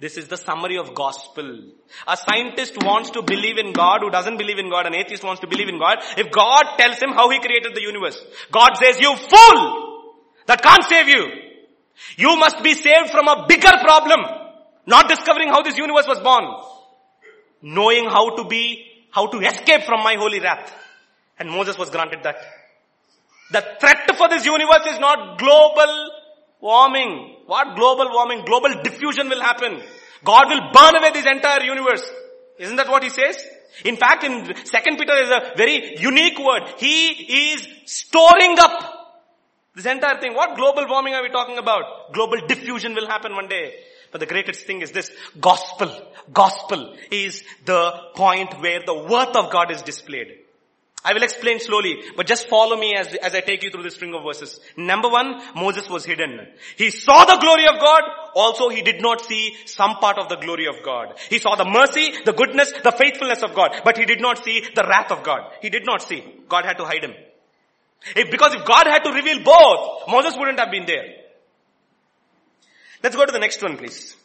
This is the summary of gospel. A scientist wants to believe in God who doesn't believe in God. An atheist wants to believe in God. If God tells him how he created the universe, God says, you fool! That can't save you. You must be saved from a bigger problem. Not discovering how this universe was born. Knowing how to be, how to escape from my holy wrath. And Moses was granted that. The threat for this universe is not global warming. What global warming? Global diffusion will happen. God will burn away this entire universe. Isn't that what he says? In fact, in second Peter is a very unique word. He is storing up this entire thing. What global warming are we talking about? Global diffusion will happen one day. But the greatest thing is this, gospel. Gospel is the point where the worth of God is displayed. I will explain slowly, but just follow me as, as I take you through the string of verses. Number one, Moses was hidden. He saw the glory of God, also he did not see some part of the glory of God. He saw the mercy, the goodness, the faithfulness of God, but he did not see the wrath of God. He did not see. God had to hide him. If, because if God had to reveal both, Moses wouldn't have been there. Let's go to the next one please.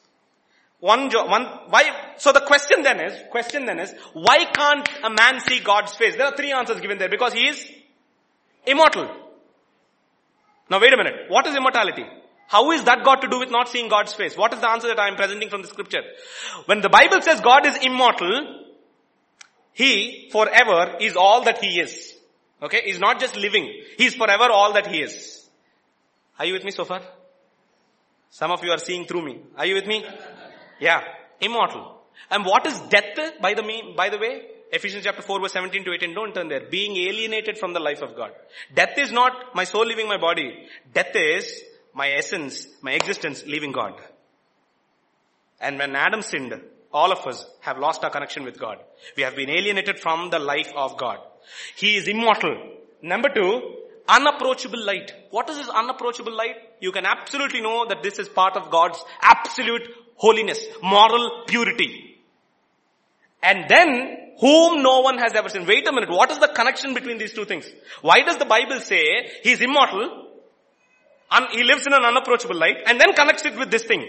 One one, why, so the question then is, question then is, why can't a man see God's face? There are three answers given there, because he is immortal. Now wait a minute, what is immortality? How is that got to do with not seeing God's face? What is the answer that I am presenting from the scripture? When the Bible says God is immortal, He forever is all that He is. Okay? He's not just living. He's forever all that He is. Are you with me so far? Some of you are seeing through me. Are you with me? Yeah. Immortal. And what is death by the mean, by the way? Ephesians chapter 4 verse 17 to 18. Don't turn there. Being alienated from the life of God. Death is not my soul leaving my body. Death is my essence, my existence leaving God. And when Adam sinned, all of us have lost our connection with God. We have been alienated from the life of God. He is immortal. Number two, unapproachable light. What is this unapproachable light? You can absolutely know that this is part of God's absolute holiness, moral purity. And then, whom no one has ever seen. Wait a minute, what is the connection between these two things? Why does the Bible say He is immortal Un- he lives in an unapproachable light and then connects it with this thing,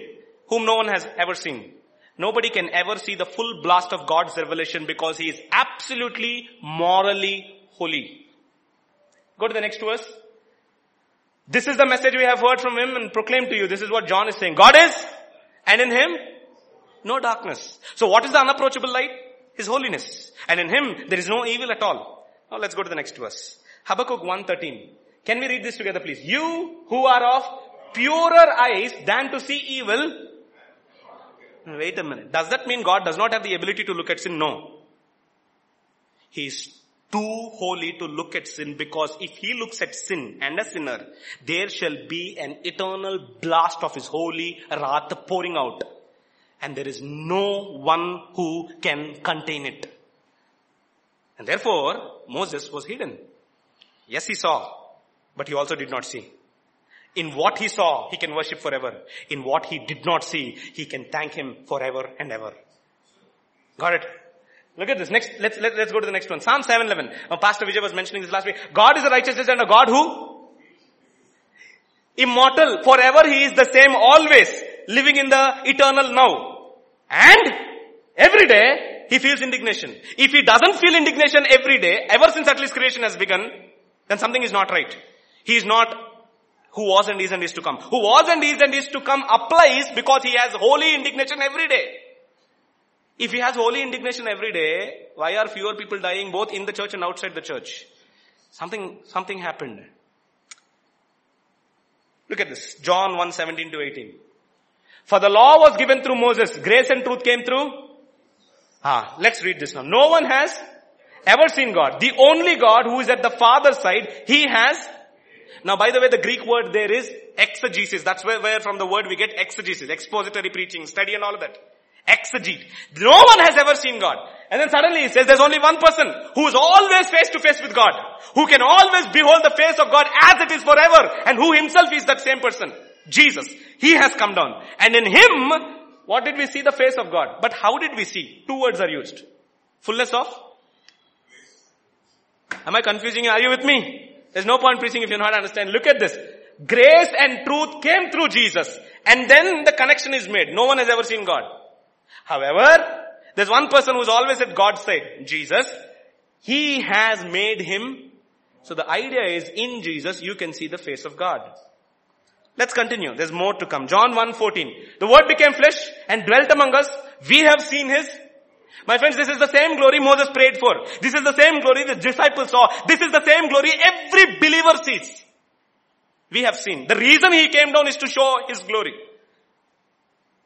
whom no one has ever seen. Nobody can ever see the full blast of God's revelation because he is absolutely morally holy. Go to the next verse. This is the message we have heard from him and proclaimed to you. This is what John is saying. God is, and in him, no darkness. So what is the unapproachable light? His holiness. And in him, there is no evil at all. Now let's go to the next verse. Habakkuk 1.13. Can we read this together please? You who are of purer eyes than to see evil. Wait a minute. Does that mean God does not have the ability to look at sin? No. He is too holy to look at sin because if he looks at sin and a sinner, there shall be an eternal blast of his holy wrath pouring out. And there is no one who can contain it. And therefore, Moses was hidden. Yes, he saw. But he also did not see. In what he saw, he can worship forever. In what he did not see, he can thank him forever and ever. Got it? Look at this. Next, let's, let, us let us go to the next one. Psalm 711. Uh, Pastor Vijay was mentioning this last week. God is a righteous judge and a God who? Immortal. Forever he is the same always. Living in the eternal now. And every day he feels indignation. If he doesn't feel indignation every day, ever since at least creation has begun, then something is not right. He is not who was and is and is to come. Who was and is and is to come applies because he has holy indignation every day. If he has holy indignation every day, why are fewer people dying both in the church and outside the church? Something, something happened. Look at this. John 1, 17 to 18. For the law was given through Moses. Grace and truth came through. Ah, let's read this now. No one has ever seen God. The only God who is at the Father's side, He has now, by the way, the Greek word there is exegesis. That's where, where from the word we get exegesis, expository preaching, study and all of that. Exegete. No one has ever seen God. And then suddenly he says there's only one person who is always face to face with God. Who can always behold the face of God as it is forever. And who himself is that same person. Jesus. He has come down. And in him, what did we see? The face of God. But how did we see? Two words are used. Fullness of? Am I confusing you? Are you with me? There's no point preaching if you're not understanding. Look at this. Grace and truth came through Jesus. And then the connection is made. No one has ever seen God. However, there's one person who's always at God's side. Jesus. He has made him. So the idea is in Jesus you can see the face of God. Let's continue. There's more to come. John 1:14. The word became flesh and dwelt among us. We have seen his my friends, this is the same glory Moses prayed for. This is the same glory the disciples saw. This is the same glory every believer sees. We have seen. The reason he came down is to show his glory.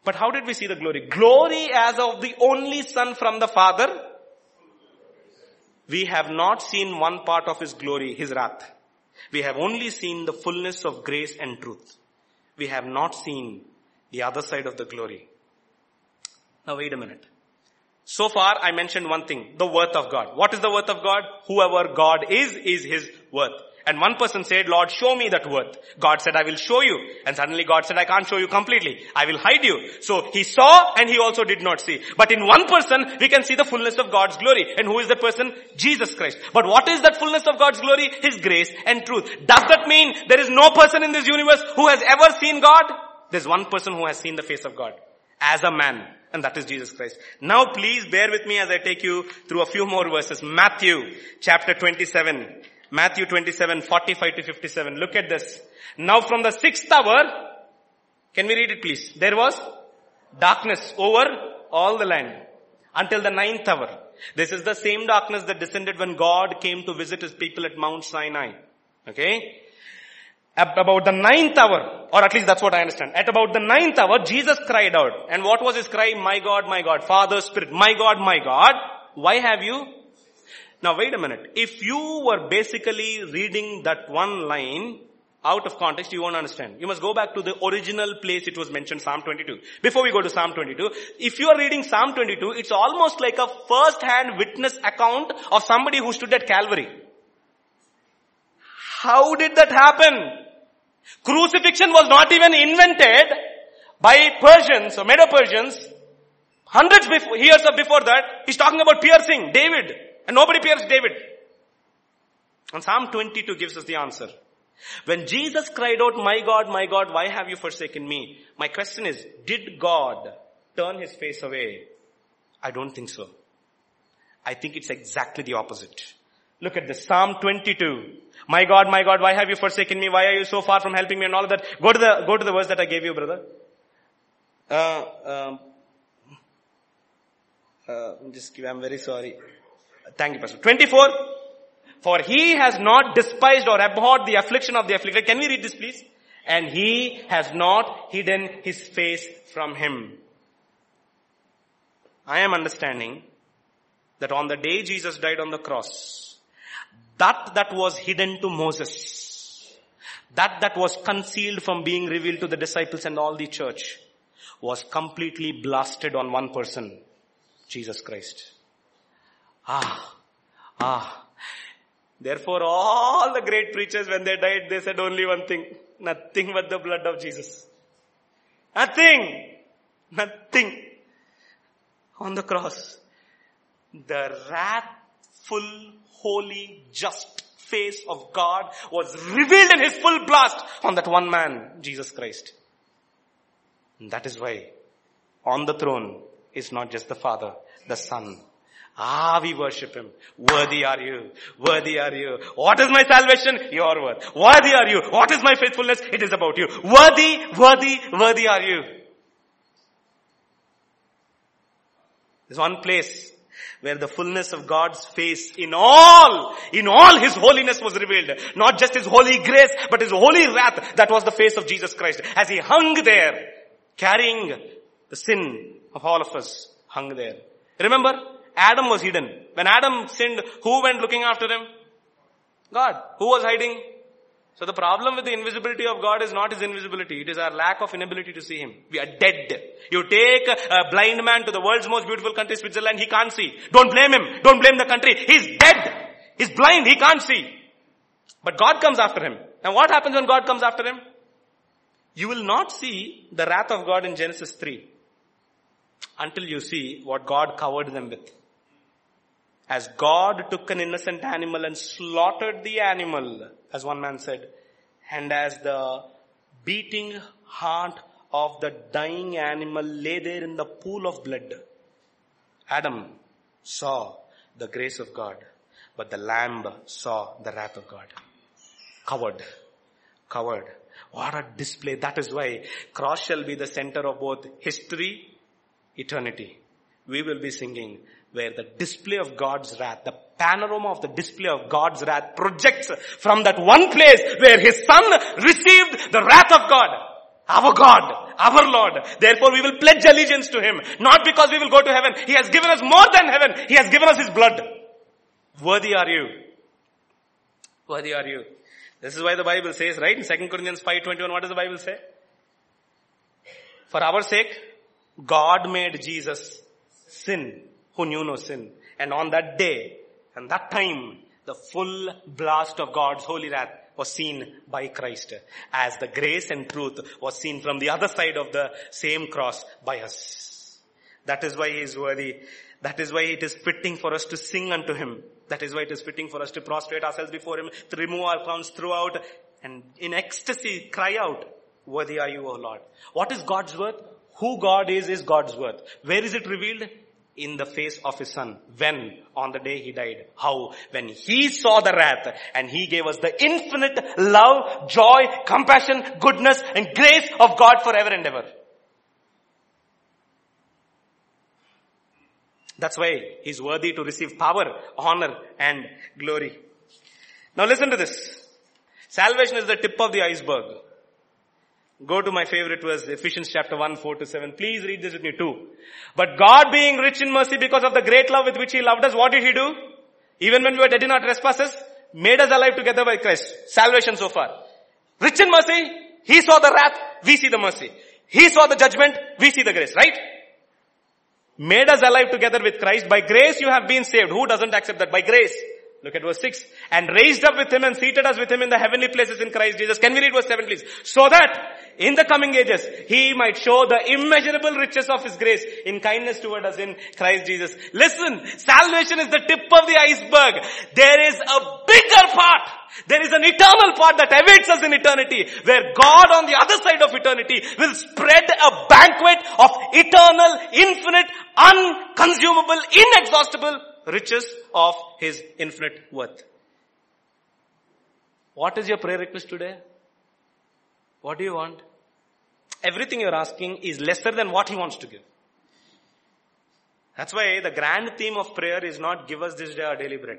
But how did we see the glory? Glory as of the only son from the father. We have not seen one part of his glory, his wrath. We have only seen the fullness of grace and truth. We have not seen the other side of the glory. Now wait a minute. So far I mentioned one thing, the worth of God. What is the worth of God? Whoever God is, is His worth. And one person said, Lord, show me that worth. God said, I will show you. And suddenly God said, I can't show you completely. I will hide you. So he saw and he also did not see. But in one person, we can see the fullness of God's glory. And who is that person? Jesus Christ. But what is that fullness of God's glory? His grace and truth. Does that mean there is no person in this universe who has ever seen God? There's one person who has seen the face of God. as a man. And that is Jesus Christ. Now please bear with me as I take you through a few more verses. Matthew chapter 27. Matthew 27, 45 to 57. Look at this. Now from the sixth hour, can we read it please? There was darkness over all the land until the ninth hour. This is the same darkness that descended when God came to visit his people at Mount Sinai. Okay? about the ninth hour, or at least that's what I understand. At about the ninth hour, Jesus cried out. And what was his cry? My God, my God, Father, Spirit, my God, my God, why have you? Now wait a minute. If you were basically reading that one line out of context, you won't understand. You must go back to the original place it was mentioned, Psalm 22. Before we go to Psalm 22, if you are reading Psalm 22, it's almost like a first-hand witness account of somebody who stood at Calvary. How did that happen? Crucifixion was not even invented by Persians or Medo-Persians. Hundreds before, years before that, he's talking about piercing David. And nobody pierced David. And Psalm 22 gives us the answer. When Jesus cried out, my God, my God, why have you forsaken me? My question is, did God turn his face away? I don't think so. I think it's exactly the opposite. Look at this. Psalm 22. My God, my God, why have you forsaken me? Why are you so far from helping me and all of that? Go to the, go to the verse that I gave you, brother. Uh, um, uh, just, I'm very sorry. Thank you, Pastor. 24. For he has not despised or abhorred the affliction of the afflicted. Can we read this please? And he has not hidden his face from him. I am understanding that on the day Jesus died on the cross, that that was hidden to Moses, that that was concealed from being revealed to the disciples and all the church, was completely blasted on one person, Jesus Christ. Ah, ah, Therefore all the great preachers when they died, they said only one thing. Nothing but the blood of Jesus. Nothing. Nothing. On the cross. The wrathful, holy, just face of God was revealed in his full blast on that one man, Jesus Christ. And that is why on the throne is not just the Father, the Son, Ah, we worship Him. Worthy are you. Worthy are you. What is my salvation? Your word. Worthy are you. What is my faithfulness? It is about you. Worthy, worthy, worthy are you. There's one place where the fullness of God's face in all, in all His holiness was revealed. Not just His holy grace, but His holy wrath. That was the face of Jesus Christ. As He hung there, carrying the sin of all of us, hung there. Remember, Adam was hidden. When Adam sinned, who went looking after him? God. Who was hiding? So the problem with the invisibility of God is not his invisibility. It is our lack of inability to see him. We are dead. You take a blind man to the world's most beautiful country, Switzerland, he can't see. Don't blame him. Don't blame the country. He's dead. He's blind. He can't see. But God comes after him. And what happens when God comes after him? You will not see the wrath of God in Genesis 3 until you see what God covered them with. As God took an innocent animal and slaughtered the animal, as one man said, and as the beating heart of the dying animal lay there in the pool of blood, Adam saw the grace of God, but the lamb saw the wrath of God. Covered. Covered. What a display. That is why cross shall be the center of both history, eternity. We will be singing where the display of God's wrath, the panorama of the display of God's wrath projects from that one place where his son received the wrath of God. Our God, our Lord. Therefore we will pledge allegiance to him. Not because we will go to heaven. He has given us more than heaven. He has given us his blood. Worthy are you. Worthy are you. This is why the Bible says, right, in 2 Corinthians 5.21, what does the Bible say? For our sake, God made Jesus sin who knew no sin. And on that day and that time, the full blast of God's holy wrath was seen by Christ as the grace and truth was seen from the other side of the same cross by us. That is why he is worthy. That is why it is fitting for us to sing unto him. That is why it is fitting for us to prostrate ourselves before him, to remove our crowns throughout and in ecstasy cry out, worthy are you, O Lord. What is God's worth? Who God is, is God's worth. Where is it revealed? In the face of His Son. When? On the day He died. How? When He saw the wrath and He gave us the infinite love, joy, compassion, goodness and grace of God forever and ever. That's why He's worthy to receive power, honor and glory. Now listen to this. Salvation is the tip of the iceberg. Go to my favorite verse, Ephesians chapter 1, 4 to 7. Please read this with me too. But God being rich in mercy because of the great love with which He loved us, what did He do? Even when we were dead in our trespasses, made us alive together by Christ. Salvation so far. Rich in mercy, He saw the wrath, we see the mercy. He saw the judgment, we see the grace, right? Made us alive together with Christ. By grace you have been saved. Who doesn't accept that? By grace. Look at verse 6. And raised up with him and seated us with him in the heavenly places in Christ Jesus. Can we read verse 7 please? So that in the coming ages, he might show the immeasurable riches of his grace in kindness toward us in Christ Jesus. Listen, salvation is the tip of the iceberg. There is a bigger part. There is an eternal part that awaits us in eternity where God on the other side of eternity will spread a banquet of eternal, infinite, unconsumable, inexhaustible riches of His infinite worth. What is your prayer request today? What do you want? Everything you're asking is lesser than what He wants to give. That's why the grand theme of prayer is not give us this day our daily bread.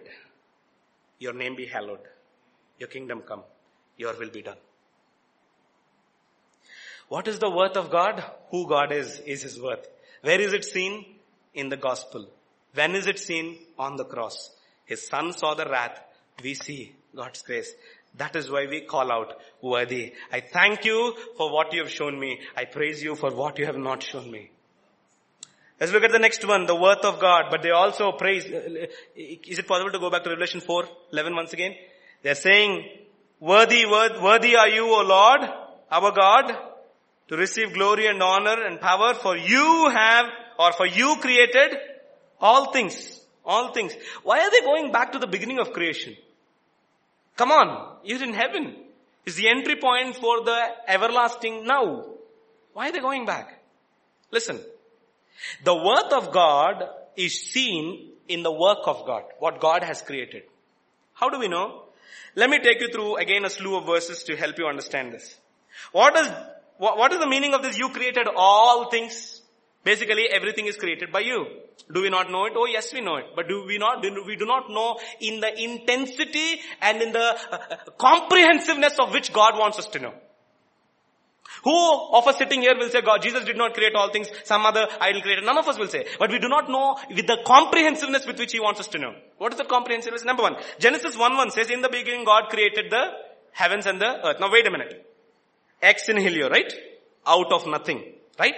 Your name be hallowed. Your kingdom come. Your will be done. What is the worth of God? Who God is, is His worth. Where is it seen? In the gospel. When is it seen? On the cross. His son saw the wrath. We see God's grace. That is why we call out worthy. I thank you for what you have shown me. I praise you for what you have not shown me. Let's look at the next one, the worth of God. But they also praise. Is it possible to go back to Revelation 4, 11 once again? They're saying, worthy, worthy are you, O Lord, our God, to receive glory and honor and power for you have, or for you created all things. All things. Why are they going back to the beginning of creation? Come on. You're in heaven. Is the entry point for the everlasting now. Why are they going back? Listen. The worth of God is seen in the work of God. What God has created. How do we know? Let me take you through again a slew of verses to help you understand this. What is, what, what is the meaning of this? You created all things. Basically everything is created by you. Do we not know it? Oh yes, we know it. But do we not, we do not know in the intensity and in the uh, uh, comprehensiveness of which God wants us to know. Who of us sitting here will say God, Jesus did not create all things, some other idol created. None of us will say. But we do not know with the comprehensiveness with which He wants us to know. What is the comprehensiveness? Number one, Genesis 1-1 says, in the beginning God created the heavens and the earth. Now wait a minute. Ex nihilo, right? Out of nothing, right?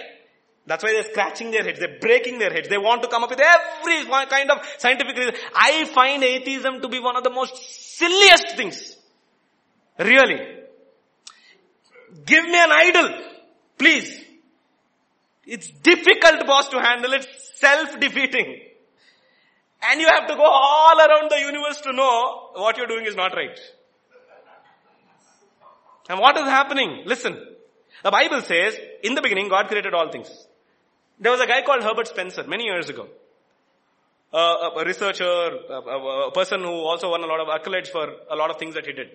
That's why they're scratching their heads. They're breaking their heads. They want to come up with every kind of scientific reason. I find atheism to be one of the most silliest things. Really. Give me an idol. Please. It's difficult boss to handle. It's self-defeating. And you have to go all around the universe to know what you're doing is not right. And what is happening? Listen. The Bible says, in the beginning, God created all things. There was a guy called Herbert Spencer many years ago. A, researcher, a, a, a person who also won a lot of accolades for a lot of things that he did.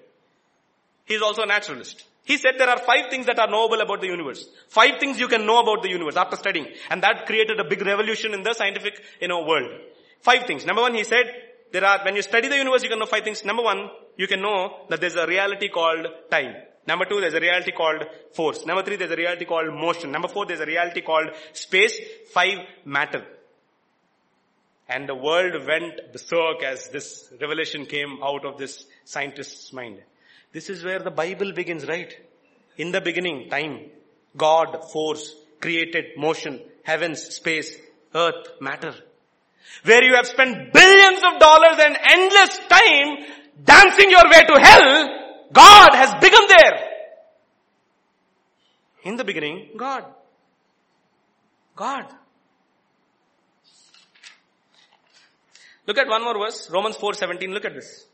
He's also a naturalist. He said there are five things that are knowable about the universe. Five things you can know about the universe after studying. And that created a big revolution in the scientific, you know, world. Five things. Number one, he said, there are, when you study the universe, you can know five things. Number one, you can know that there's a reality called time. Number two, there's a reality called force. Number three, there's a reality called motion. Number four, there's a reality called space. Five, matter. And the world went berserk as this revelation came out of this scientist's mind. This is where the Bible begins, right? In the beginning, time, God, force, created motion, heavens, space, earth, matter. Where you have spent billions of dollars and endless time dancing your way to hell, God has. In the beginning, God. God. Look at one more verse, Romans 4:17. Look at this.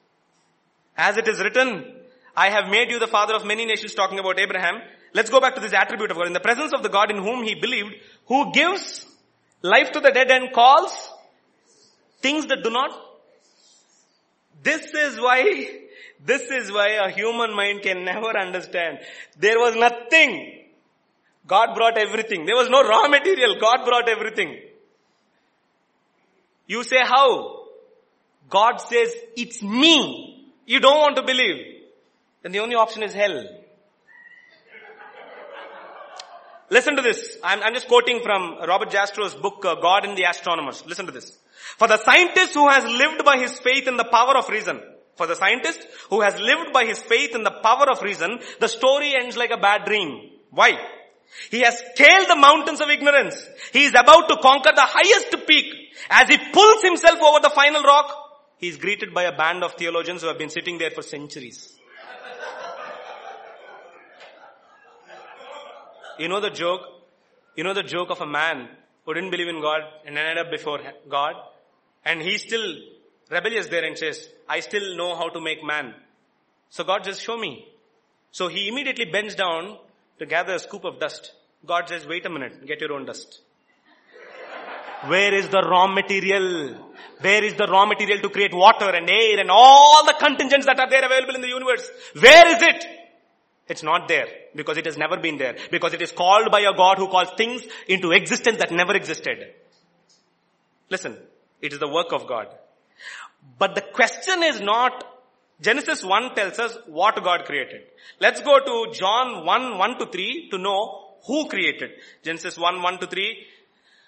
As it is written, I have made you the father of many nations talking about Abraham. Let's go back to this attribute of God. In the presence of the God in whom he believed, who gives life to the dead and calls things that do not. This is why, this is why a human mind can never understand. There was nothing. God brought everything. There was no raw material. God brought everything. You say how? God says, it's me. You don't want to believe. Then the only option is hell. Listen to this. I'm, I'm, just quoting from Robert Jastrow's book, uh, God and the Astronomers. Listen to this. For the scientist who has lived by his faith in the power of reason, for the scientist who has lived by his faith in the power of reason, the story ends like a bad dream. Why? He has scaled the mountains of ignorance. He is about to conquer the highest peak. As he pulls himself over the final rock, he is greeted by a band of theologians who have been sitting there for centuries. You know the joke? You know the joke of a man who didn't believe in God and ended up before God and he's still rebellious there and says, I still know how to make man. So God just show me. So he immediately bends down to gather a scoop of dust. God says, wait a minute, get your own dust. Where is the raw material? Where is the raw material to create water and air and all the contingents that are there available in the universe? Where is it? It's not there because it has never been there because it is called by a God who calls things into existence that never existed. Listen, it is the work of God. But the question is not, Genesis 1 tells us what God created. Let's go to John 1, 1 to 3 to know who created. Genesis 1, 1 to 3.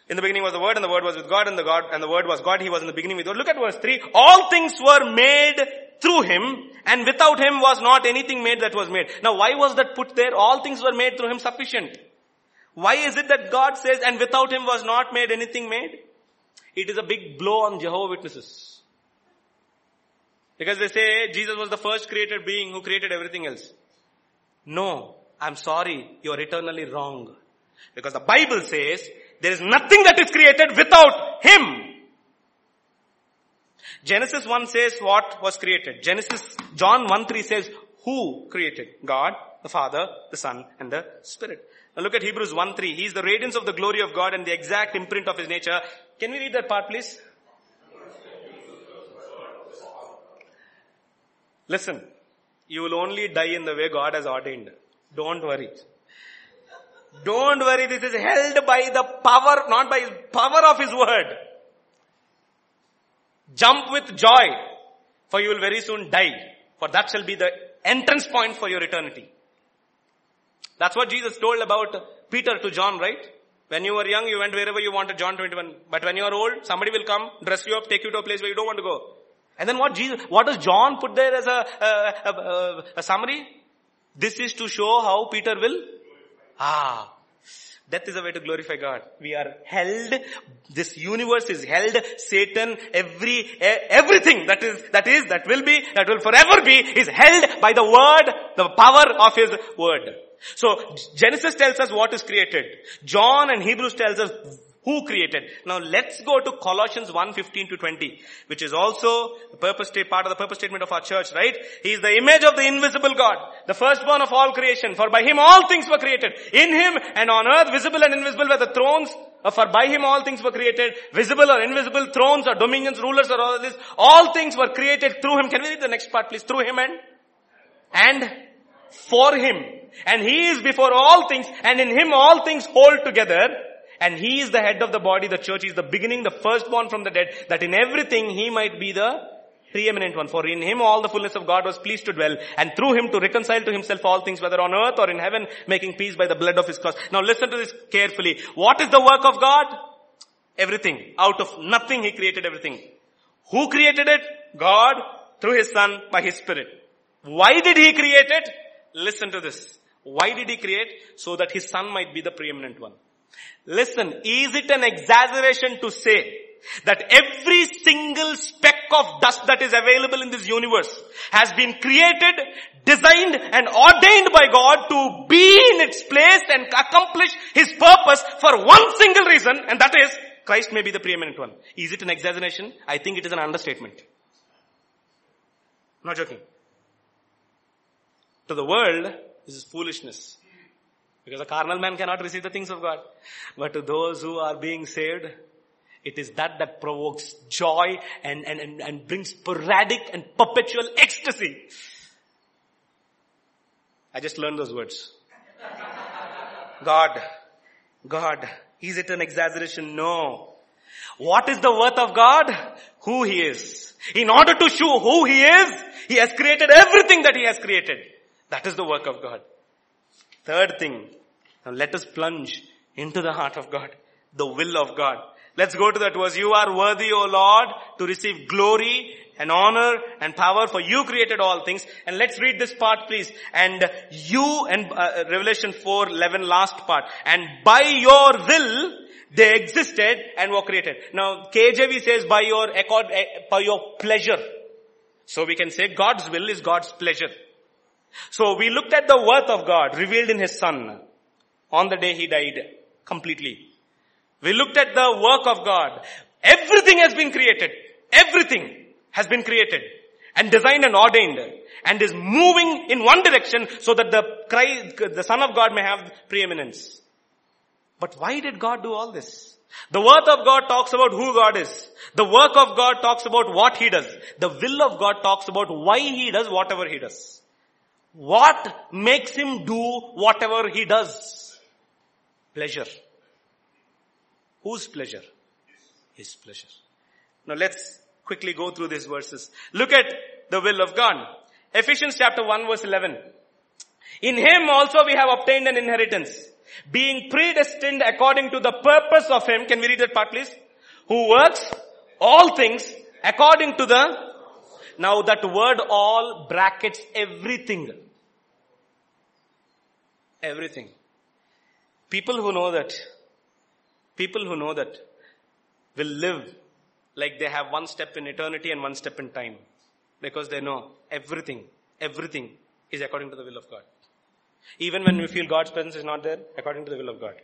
In the beginning was the Word and the Word was with God and the God and the Word was God. He was in the beginning with God. Look at verse 3. All things were made through Him and without Him was not anything made that was made. Now why was that put there? All things were made through Him sufficient. Why is it that God says and without Him was not made anything made? It is a big blow on Jehovah Witnesses. Because they say Jesus was the first created being who created everything else. No, I'm sorry, you're eternally wrong. Because the Bible says there is nothing that is created without Him. Genesis 1 says what was created. Genesis, John 1 3 says who created? God, the Father, the Son, and the Spirit. Now look at Hebrews 1 3. He is the radiance of the glory of God and the exact imprint of His nature. Can we read that part please? Listen, you will only die in the way God has ordained. Don't worry. Don't worry, this is held by the power, not by power of His word. Jump with joy, for you will very soon die, for that shall be the entrance point for your eternity. That's what Jesus told about Peter to John, right? When you were young, you went wherever you wanted, John 21. But when you are old, somebody will come, dress you up, take you to a place where you don't want to go. And then what Jesus, what does John put there as a, a, a, a summary? This is to show how Peter will, ah, Death is a way to glorify God. We are held, this universe is held, Satan, every, everything that is, that is, that will be, that will forever be, is held by the word, the power of his word. So Genesis tells us what is created. John and Hebrews tells us who created. Now let's go to Colossians 1:15 to 20, which is also the purpose part of the purpose statement of our church, right? He is the image of the invisible God, the firstborn of all creation. For by him all things were created. In him and on earth, visible and invisible were the thrones. For by him all things were created, visible or invisible, thrones or dominions, rulers or all this. All things were created through him. Can we read the next part, please? Through him and and for him. And he is before all things, and in him all things hold together. And he is the head of the body, the church is the beginning, the firstborn from the dead, that in everything he might be the preeminent one. For in him all the fullness of God was pleased to dwell, and through him to reconcile to himself all things, whether on earth or in heaven, making peace by the blood of his cross. Now listen to this carefully. What is the work of God? Everything. Out of nothing he created everything. Who created it? God, through his son, by his spirit. Why did he create it? Listen to this. Why did he create? So that his son might be the preeminent one. Listen, is it an exaggeration to say that every single speck of dust that is available in this universe has been created, designed and ordained by God to be in its place and accomplish His purpose for one single reason and that is Christ may be the preeminent one. Is it an exaggeration? I think it is an understatement. Not joking. To the world, this is foolishness. Because a carnal man cannot receive the things of God. But to those who are being saved, it is that that provokes joy and, and, and, and brings sporadic and perpetual ecstasy. I just learned those words. God, God, is it an exaggeration? No. What is the worth of God? Who He is. In order to show who He is, He has created everything that He has created. That is the work of God. Third thing, now let us plunge into the heart of God, the will of God. Let's go to that verse. You are worthy, O Lord, to receive glory and honor and power for you created all things. And let's read this part please. And you and uh, Revelation 4, 11 last part. And by your will, they existed and were created. Now KJV says by your accord, eh, by your pleasure. So we can say God's will is God's pleasure. So we looked at the worth of God revealed in His Son on the day He died completely. We looked at the work of God. Everything has been created. Everything has been created and designed and ordained and is moving in one direction so that the Christ, the Son of God may have preeminence. But why did God do all this? The word of God talks about who God is. The work of God talks about what He does. The will of God talks about why He does whatever He does. What makes Him do whatever He does? Pleasure. Whose pleasure? His pleasure. Now let's quickly go through these verses. Look at the will of God. Ephesians chapter 1 verse 11. In Him also we have obtained an inheritance being predestined according to the purpose of him. Can we read that part please? Who works all things according to the, now that word all brackets everything. Everything. People who know that, people who know that will live like they have one step in eternity and one step in time. Because they know everything, everything is according to the will of God. Even when we feel God's presence is not there, according to the will of God.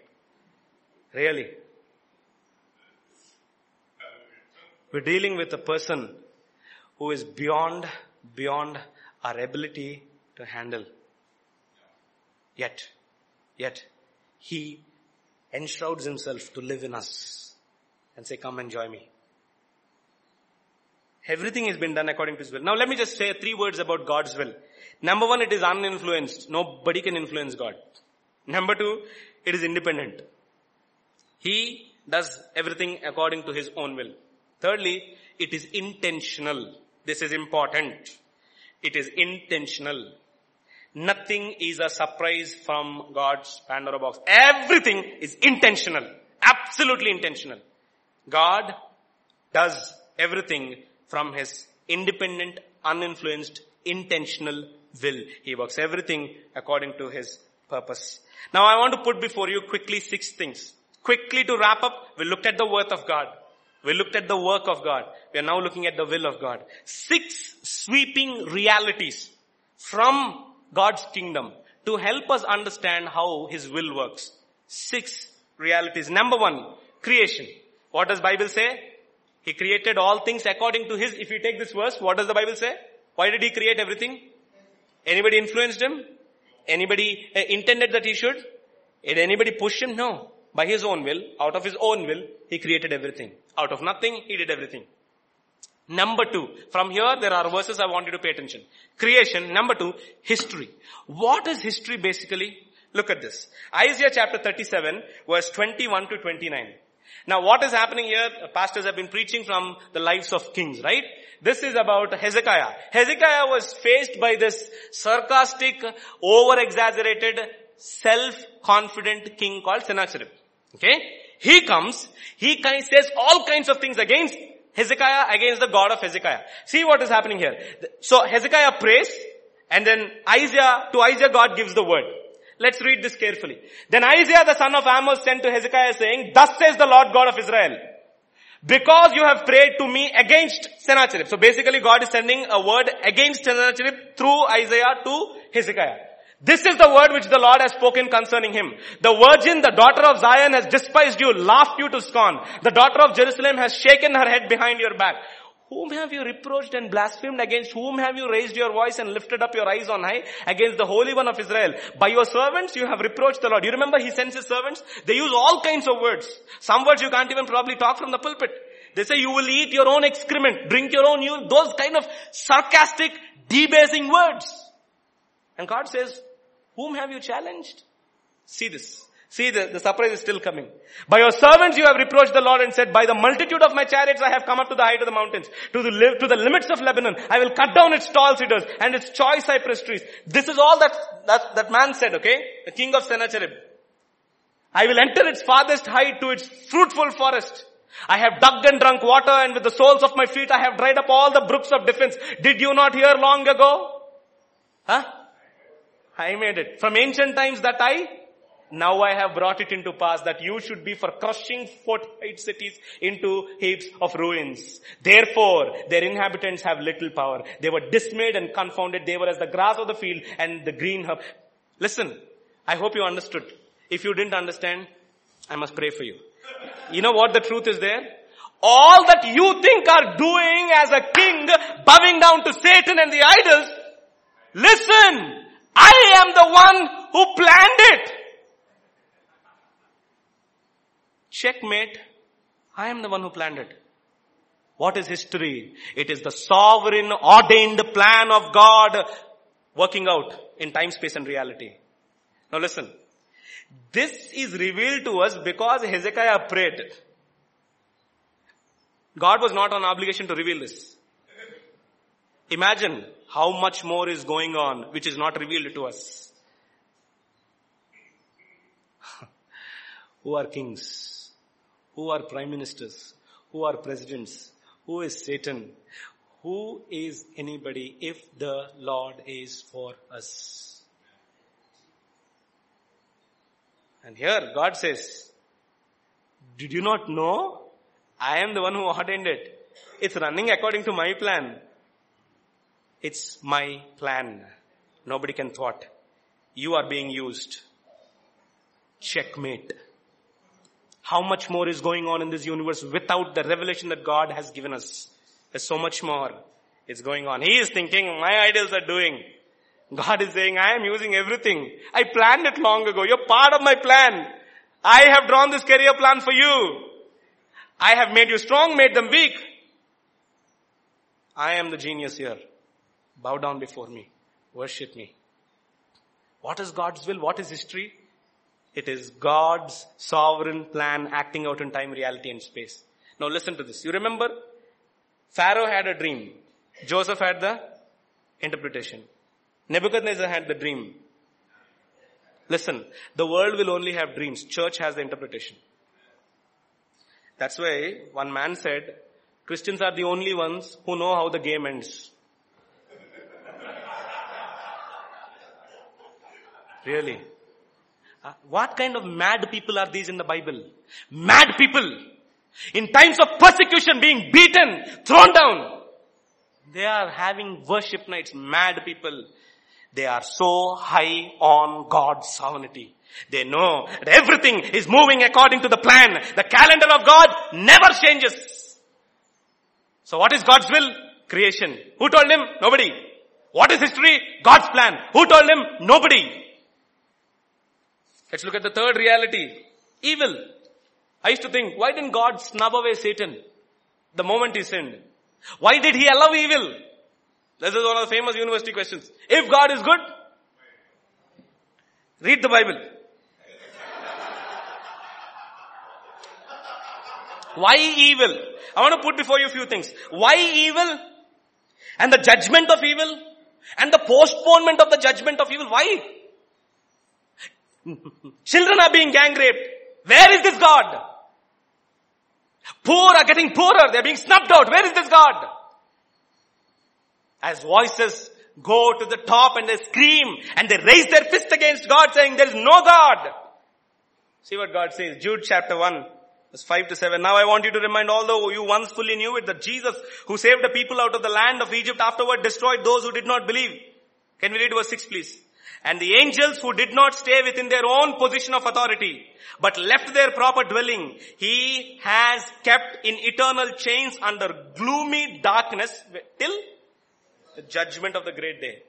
Really. We're dealing with a person who is beyond, beyond our ability to handle. Yet, yet, he enshrouds himself to live in us and say, come enjoy me. Everything has been done according to his will. Now let me just say three words about God's will. Number one, it is uninfluenced. Nobody can influence God. Number two, it is independent. He does everything according to his own will. Thirdly, it is intentional. This is important. It is intentional. Nothing is a surprise from God's Pandora box. Everything is intentional. Absolutely intentional. God does everything from his independent, uninfluenced, intentional will. He works everything according to his purpose. Now I want to put before you quickly six things. Quickly to wrap up, we looked at the worth of God. We looked at the work of God. We are now looking at the will of God. Six sweeping realities from God's kingdom to help us understand how His will works. Six realities. Number one, creation. What does Bible say? He created all things according to His, if you take this verse, what does the Bible say? Why did He create everything? Anybody influenced him? Anybody uh, intended that he should? Did anybody push him? No. By his own will, out of his own will, he created everything. Out of nothing, he did everything. Number two, from here there are verses I want you to pay attention. Creation. Number two, history. What is history basically? Look at this. Isaiah chapter 37 verse 21 to 29. Now what is happening here? Pastors have been preaching from the lives of kings, right? This is about Hezekiah. Hezekiah was faced by this sarcastic, over-exaggerated, self-confident king called Sennacherib. Okay? He comes, he says all kinds of things against Hezekiah, against the God of Hezekiah. See what is happening here. So Hezekiah prays, and then Isaiah, to Isaiah God gives the word. Let's read this carefully. Then Isaiah the son of Amos sent to Hezekiah saying, Thus says the Lord God of Israel, because you have prayed to me against Sennacherib. So basically God is sending a word against Sennacherib through Isaiah to Hezekiah. This is the word which the Lord has spoken concerning him. The virgin, the daughter of Zion has despised you, laughed you to scorn. The daughter of Jerusalem has shaken her head behind your back. whom have you reproached and blasphemed? Against whom have you raised your voice and lifted up your eyes on high? Against the Holy One of Israel. By your servants you have reproached the Lord. You remember he sends his servants? They use all kinds of words. Some words you can't even probably talk from the pulpit. They say you will eat your own excrement, drink your own urine, those kind of sarcastic, debasing words. And God says, whom have you challenged? See this. See, the, the surprise is still coming. By your servants you have reproached the Lord and said, by the multitude of my chariots I have come up to the height of the mountains, to the, live, to the limits of Lebanon. I will cut down its tall cedars and its choice cypress trees. This is all that, that, that man said, okay? The king of Sennacherib. I will enter its farthest height to its fruitful forest. I have dug and drunk water and with the soles of my feet I have dried up all the brooks of defense. Did you not hear long ago? Huh? I made it. From ancient times that I now I have brought it into pass that you should be for crushing fortified cities into heaps of ruins. Therefore, their inhabitants have little power. They were dismayed and confounded. They were as the grass of the field and the green herb. Listen, I hope you understood. If you didn't understand, I must pray for you. You know what the truth is there? All that you think are doing as a king, bowing down to Satan and the idols, listen, I am the one who planned it. Checkmate. I am the one who planned it. What is history? It is the sovereign ordained plan of God working out in time, space and reality. Now listen. This is revealed to us because Hezekiah prayed. God was not on obligation to reveal this. Imagine how much more is going on which is not revealed to us. Who are kings? Who are prime ministers? Who are presidents? Who is Satan? Who is anybody if the Lord is for us? And here God says, did you not know? I am the one who ordained it. It's running according to my plan. It's my plan. Nobody can thwart. You are being used. Checkmate. How much more is going on in this universe without the revelation that God has given us? There's so much more is going on. He is thinking, my idols are doing. God is saying, I am using everything. I planned it long ago. You're part of my plan. I have drawn this career plan for you. I have made you strong, made them weak. I am the genius here. Bow down before me. Worship me. What is God's will? What is history? It is God's sovereign plan acting out in time, reality and space. Now listen to this. You remember? Pharaoh had a dream. Joseph had the interpretation. Nebuchadnezzar had the dream. Listen, the world will only have dreams. Church has the interpretation. That's why one man said, Christians are the only ones who know how the game ends. Really. Uh, what kind of mad people are these in the Bible? Mad people. In times of persecution being beaten, thrown down. They are having worship nights, mad people. They are so high on God's sovereignty. They know that everything is moving according to the plan. The calendar of God never changes. So what is God's will? Creation. Who told him? Nobody. What is history? God's plan. Who told him? Nobody. Let's look at the third reality. Evil. I used to think, why didn't God snub away Satan the moment he sinned? Why did he allow evil? This is one of the famous university questions. If God is good, read the Bible. Why evil? I want to put before you a few things. Why evil? And the judgment of evil? And the postponement of the judgment of evil. Why? Children are being gang raped. Where is this God? Poor are getting poorer. They're being snubbed out. Where is this God? As voices go to the top and they scream and they raise their fist against God saying there is no God. See what God says. Jude chapter 1 verse 5 to 7. Now I want you to remind all although you once fully knew it that Jesus who saved the people out of the land of Egypt afterward destroyed those who did not believe. Can we read verse 6 please? And the angels who did not stay within their own position of authority, but left their proper dwelling, he has kept in eternal chains under gloomy darkness till the judgment of the great day.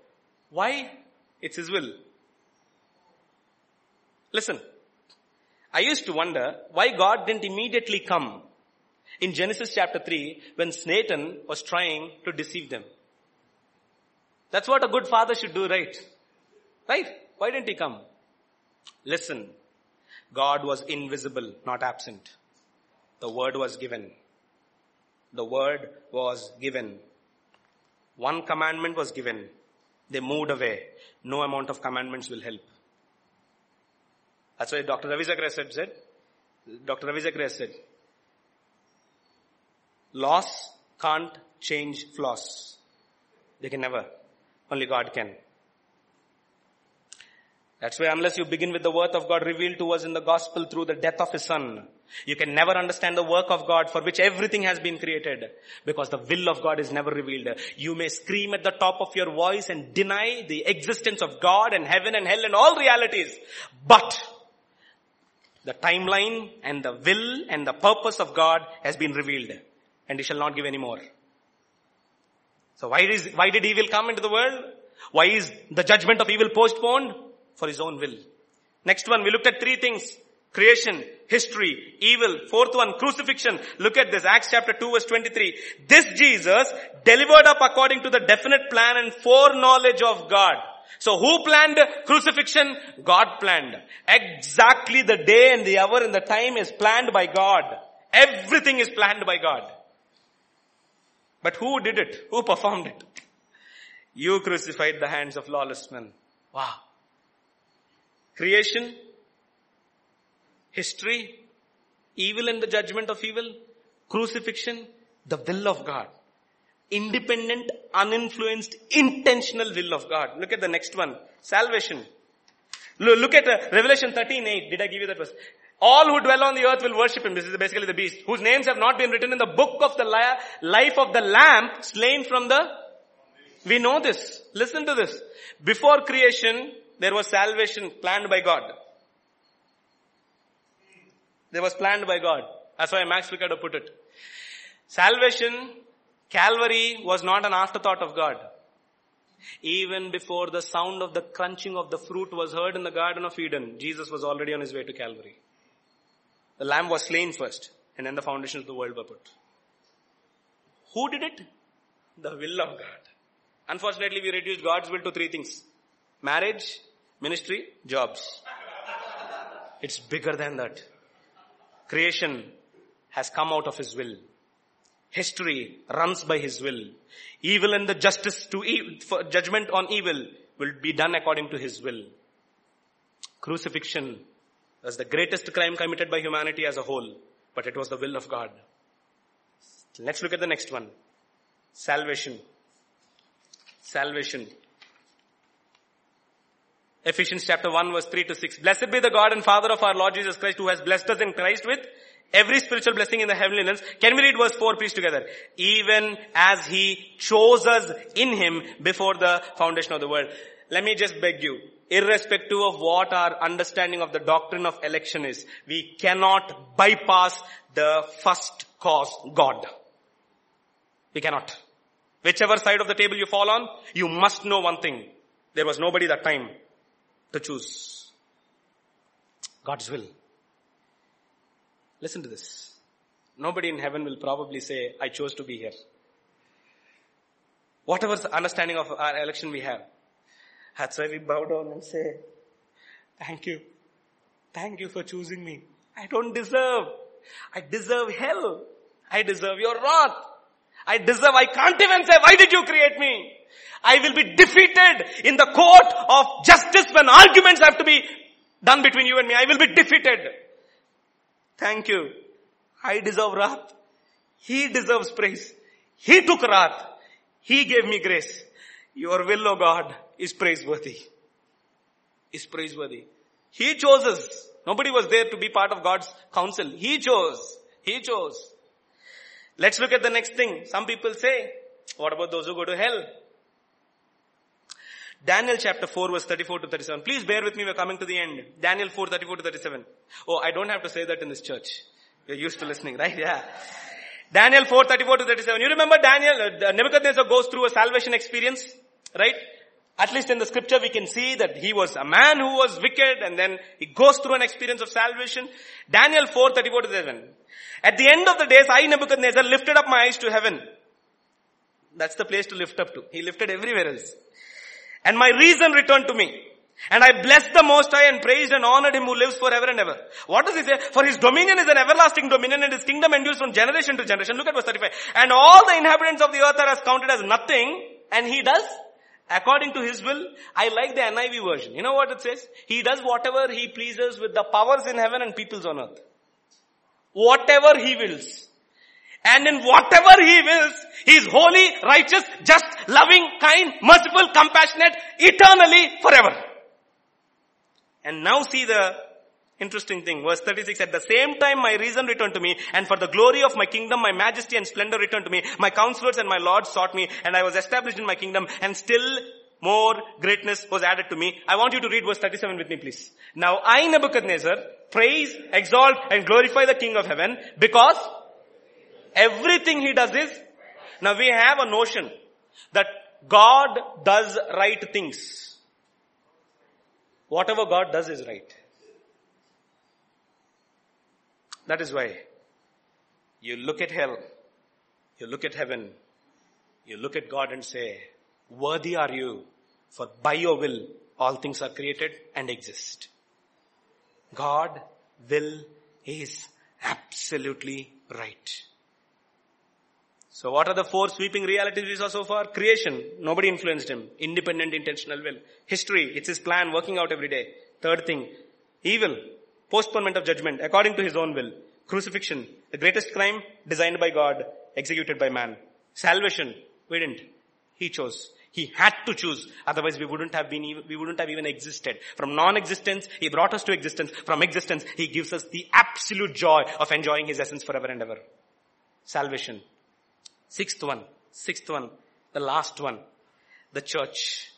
Why? It's his will. Listen, I used to wonder why God didn't immediately come in Genesis chapter 3 when Satan was trying to deceive them. That's what a good father should do, right? Right? Why didn't he come? Listen, God was invisible, not absent. The word was given. The word was given. One commandment was given. They moved away. No amount of commandments will help. That's why Dr. Ravi Zacharias said, Dr. Ravi said, laws can't change flaws. They can never. Only God can. That's why unless you begin with the worth of God revealed to us in the gospel through the death of His Son, you can never understand the work of God for which everything has been created because the will of God is never revealed. You may scream at the top of your voice and deny the existence of God and heaven and hell and all realities. But the timeline and the will and the purpose of God has been revealed and He shall not give any more. So why is, why did evil come into the world? Why is the judgment of evil postponed? For his own will. Next one, we looked at three things. Creation, history, evil. Fourth one, crucifixion. Look at this, Acts chapter 2 verse 23. This Jesus delivered up according to the definite plan and foreknowledge of God. So who planned crucifixion? God planned. Exactly the day and the hour and the time is planned by God. Everything is planned by God. But who did it? Who performed it? You crucified the hands of lawless men. Wow. Creation, history, evil and the judgment of evil, crucifixion, the will of God. Independent, uninfluenced, intentional will of God. Look at the next one. Salvation. Look at uh, Revelation 13, 8. Did I give you that verse? All who dwell on the earth will worship him. This is basically the beast. Whose names have not been written in the book of the life of the lamb slain from the... We know this. Listen to this. Before creation, there was salvation planned by God. There was planned by God. That's why Max Lucado put it. Salvation, Calvary was not an afterthought of God. Even before the sound of the crunching of the fruit was heard in the Garden of Eden, Jesus was already on his way to Calvary. The lamb was slain first, and then the foundations of the world were put. Who did it? The will of God. Unfortunately, we reduced God's will to three things. Marriage, Ministry, jobs. It's bigger than that. Creation has come out of His will. History runs by His will. Evil and the justice to e- judgment on evil will be done according to His will. Crucifixion was the greatest crime committed by humanity as a whole, but it was the will of God. Let's look at the next one. Salvation. Salvation. Ephesians chapter 1 verse 3 to 6. Blessed be the God and Father of our Lord Jesus Christ who has blessed us in Christ with every spiritual blessing in the heavenly realms. Can we read verse 4 please together? Even as He chose us in Him before the foundation of the world. Let me just beg you, irrespective of what our understanding of the doctrine of election is, we cannot bypass the first cause, God. We cannot. Whichever side of the table you fall on, you must know one thing. There was nobody that time to choose. God's will. Listen to this. Nobody in heaven will probably say, I chose to be here. Whatever the understanding of our election we have, that's why we bow down and say, thank you. Thank you for choosing me. I don't deserve. I deserve hell. I deserve your wrath. I deserve, I can't even say, why did you create me? I will be defeated in the court of justice when arguments have to be done between you and me. I will be defeated. Thank you. I deserve wrath. He deserves praise. He took wrath. He gave me grace. Your will, O God, is praiseworthy. Is praiseworthy. He chose us. Nobody was there to be part of God's counsel. He chose. He chose. Let's look at the next thing. Some people say, what about those who go to hell? Daniel chapter 4 verse 34 to 37. Please bear with me, we're coming to the end. Daniel 4, 34 to 37. Oh, I don't have to say that in this church. You're used to listening, right? Yeah. Daniel 4, 34 to 37. You remember Daniel, uh, Nebuchadnezzar goes through a salvation experience, right? At least in the scripture we can see that he was a man who was wicked and then he goes through an experience of salvation. Daniel 4, 34 to 37. At the end of the days, I Nebuchadnezzar lifted up my eyes to heaven. That's the place to lift up to. He lifted everywhere else. And my reason returned to me. And I blessed the Most High and praised and honored Him who lives forever and ever. What does he say? For His dominion is an everlasting dominion and His kingdom endures from generation to generation. Look at verse 35. And all the inhabitants of the earth are as counted as nothing and He does according to His will. I like the NIV version. You know what it says? He does whatever He pleases with the powers in heaven and peoples on earth. Whatever He wills. And in whatever He wills, He is holy, righteous, just, loving, kind, merciful, compassionate, eternally, forever. And now see the interesting thing. Verse 36, at the same time my reason returned to me, and for the glory of my kingdom, my majesty and splendor returned to me. My counselors and my lords sought me, and I was established in my kingdom, and still more greatness was added to me. I want you to read verse 37 with me please. Now I Nebuchadnezzar praise, exalt and glorify the King of heaven because everything he does is, now we have a notion that God does right things. Whatever God does is right. That is why you look at hell, you look at heaven, you look at God and say, worthy are you, for by your will all things are created and exist. God will is absolutely right. So what are the four sweeping realities we saw so far? Creation, nobody influenced him. Independent intentional will. History, it's his plan working out every day. Third thing, evil, postponement of judgment according to his own will. Crucifixion, the greatest crime designed by God, executed by man. Salvation, we didn't. He chose. He had to choose. Otherwise we wouldn't have been, we wouldn't have even existed. From non-existence, He brought us to existence. From existence, He gives us the absolute joy of enjoying His essence forever and ever. Salvation. Sixth one. Sixth one. The last one. The church.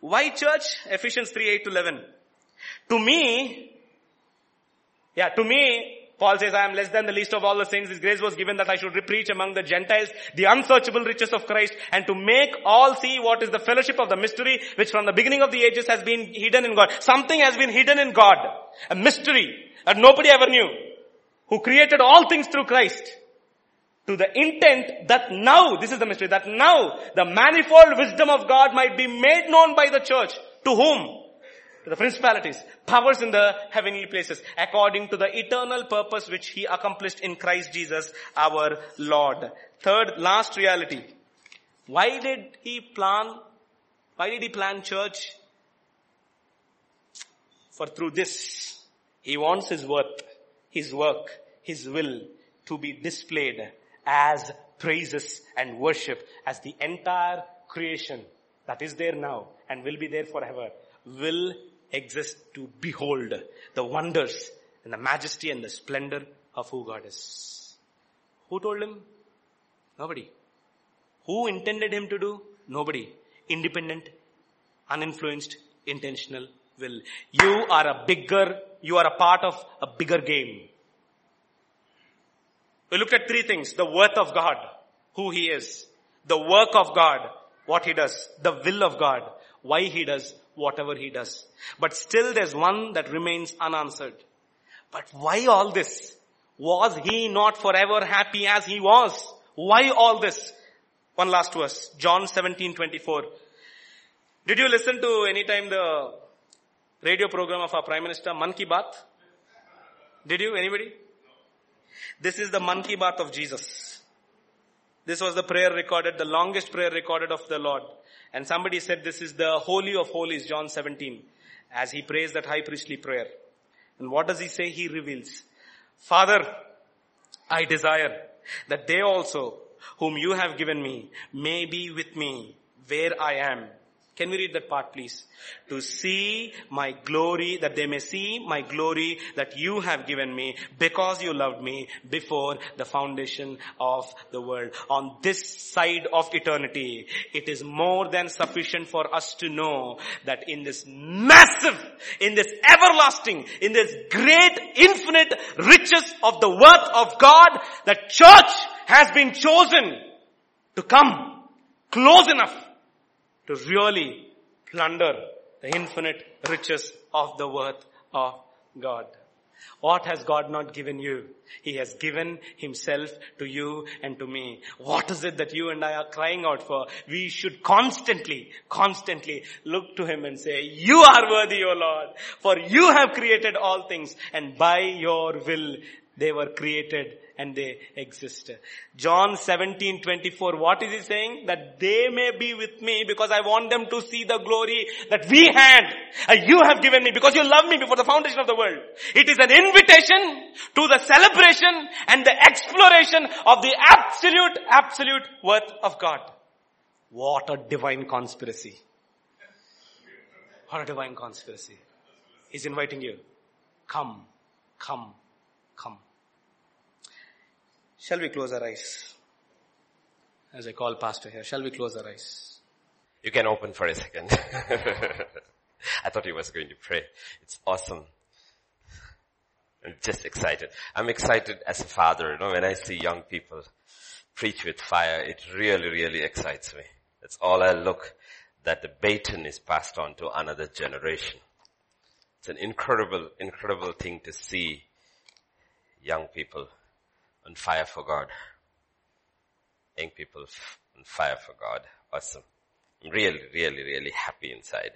Why church? Ephesians 3, 8 to 11. To me, yeah, to me, Paul says, I am less than the least of all the saints. His grace was given that I should preach among the Gentiles the unsearchable riches of Christ and to make all see what is the fellowship of the mystery which from the beginning of the ages has been hidden in God. Something has been hidden in God. A mystery that nobody ever knew. Who created all things through Christ to the intent that now, this is the mystery, that now the manifold wisdom of God might be made known by the church. To whom? To the principalities, powers in the heavenly places, according to the eternal purpose which He accomplished in Christ Jesus, our Lord. Third, last reality. Why did He plan, why did He plan church? For through this, He wants His worth, His work, His will to be displayed as praises and worship as the entire creation that is there now and will be there forever will exist to behold the wonders and the majesty and the splendor of who God is. Who told him? Nobody. Who intended him to do? Nobody. Independent, uninfluenced, intentional will. You are a bigger, you are a part of a bigger game. We looked at three things. The worth of God, who He is. The work of God, what He does. The will of God, why He does whatever He does. But still there's one that remains unanswered. But why all this? Was He not forever happy as He was? Why all this? One last verse. John 17, 24. Did you listen to any time the radio program of our Prime Minister, Man Ki Baat? Did you? Anybody? This is the Man Ki Baat of Jesus. This was the prayer recorded, the longest prayer recorded of the Lord. And somebody said this is the Holy of Holies, John 17, as he prays that high priestly prayer. And what does he say? He reveals, Father, I desire that they also, whom you have given me, may be with me where I am, Can we read that part please? To see my glory, that they may see my glory that you have given me because you loved me before the foundation of the world. On this side of eternity, it is more than sufficient for us to know that in this massive, in this everlasting, in this great infinite riches of the worth of God, the church has been chosen to come close enough to really plunder the infinite riches of the worth of God. What has God not given you? He has given himself to you and to me. What is it that you and I are crying out for? We should constantly, constantly look to him and say, you are worthy, O Lord, for you have created all things and by your will they were created and they exist. John 17, 24, what is he saying? That they may be with me because I want them to see the glory that we had. And you have given me because you love me before the foundation of the world. It is an invitation to the celebration and the exploration of the absolute, absolute worth of God. What a divine conspiracy. What a divine conspiracy. He's inviting you. Come, come, come. Shall we close our eyes? As I call pastor here, shall we close our eyes? You can open for a second. I thought he was going to pray. It's awesome. I'm just excited. I'm excited as a father, you know, when I see young people preach with fire, it really, really excites me. That's all I look, that the baton is passed on to another generation. It's an incredible, incredible thing to see young people on fire for God. Young people on fire for God. Awesome. I'm really, really, really happy inside.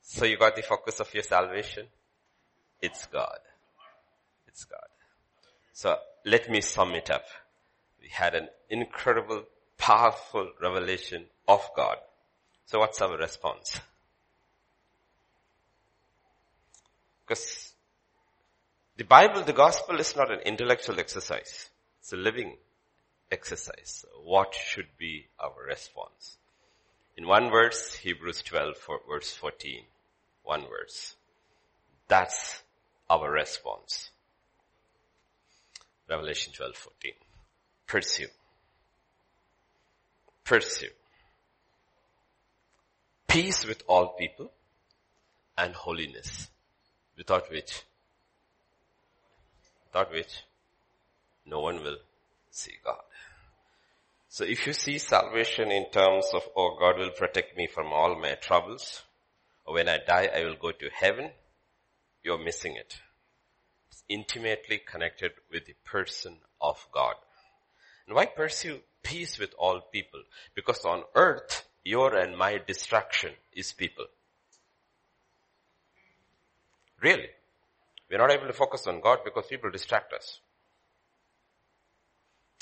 So you got the focus of your salvation? It's God. It's God. So let me sum it up. We had an incredible, powerful revelation of God. So what's our response? Because the Bible, the gospel is not an intellectual exercise. It's a living exercise. What should be our response? In one verse, Hebrews 12 verse 14. One verse. That's our response. Revelation 12, 14. Pursue. Pursue. Peace with all people and holiness, without which without which no one will see God. So if you see salvation in terms of, oh, God will protect me from all my troubles, or when I die, I will go to heaven, you're missing it. It's intimately connected with the person of God. And why pursue peace with all people? Because on earth, your and my distraction is people. Really. We're not able to focus on God because people distract us.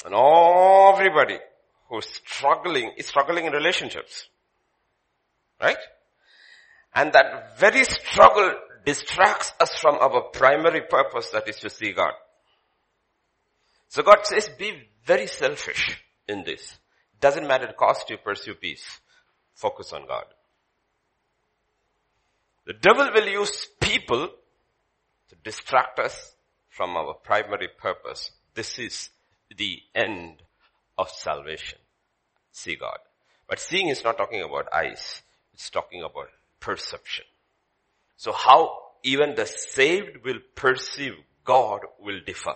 And everybody who's struggling is struggling in relationships. Right? And that very struggle distracts us from our primary purpose that is to see God. So God says be very selfish in this. Doesn't matter the cost you pursue peace. Focus on God. The devil will use people to distract us from our primary purpose. This is the end of salvation. See God. But seeing is not talking about eyes. It's talking about perception. So how even the saved will perceive God will differ.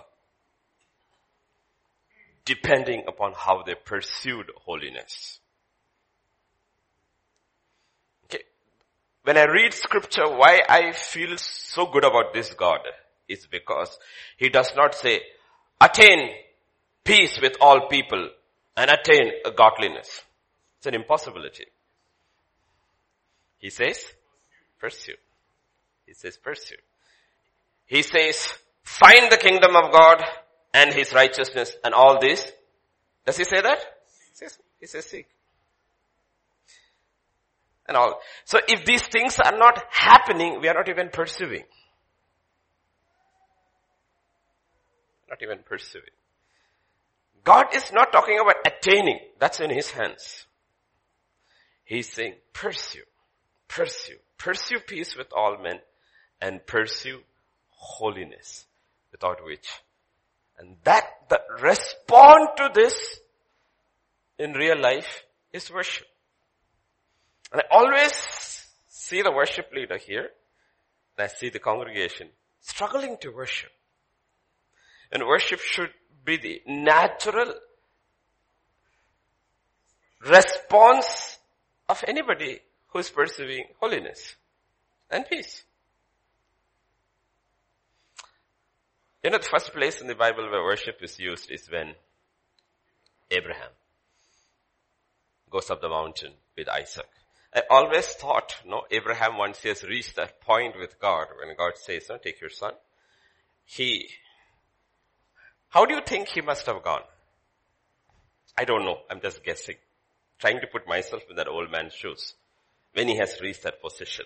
Depending upon how they pursued holiness. When I read scripture, why I feel so good about this God is because he does not say, attain peace with all people and attain a godliness. It's an impossibility. He says, pursue. He says, pursue. He says, find the kingdom of God and his righteousness and all this. Does he say that? He says, he says seek and all. So if these things are not happening, we are not even pursuing. Not even pursuing. God is not talking about attaining. That's in His hands. He's saying, pursue, pursue, pursue peace with all men and pursue holiness without which. And that, the respond to this in real life is worship. And I always see the worship leader here and I see the congregation struggling to worship. And worship should be the natural response of anybody who is pursuing holiness and peace. You know, the first place in the Bible where worship is used is when Abraham goes up the mountain with Isaac. I always thought, no, Abraham once he has reached that point with God, when God says, no, take your son, he, how do you think he must have gone? I don't know. I'm just guessing. Trying to put myself in that old man's shoes when he has reached that position.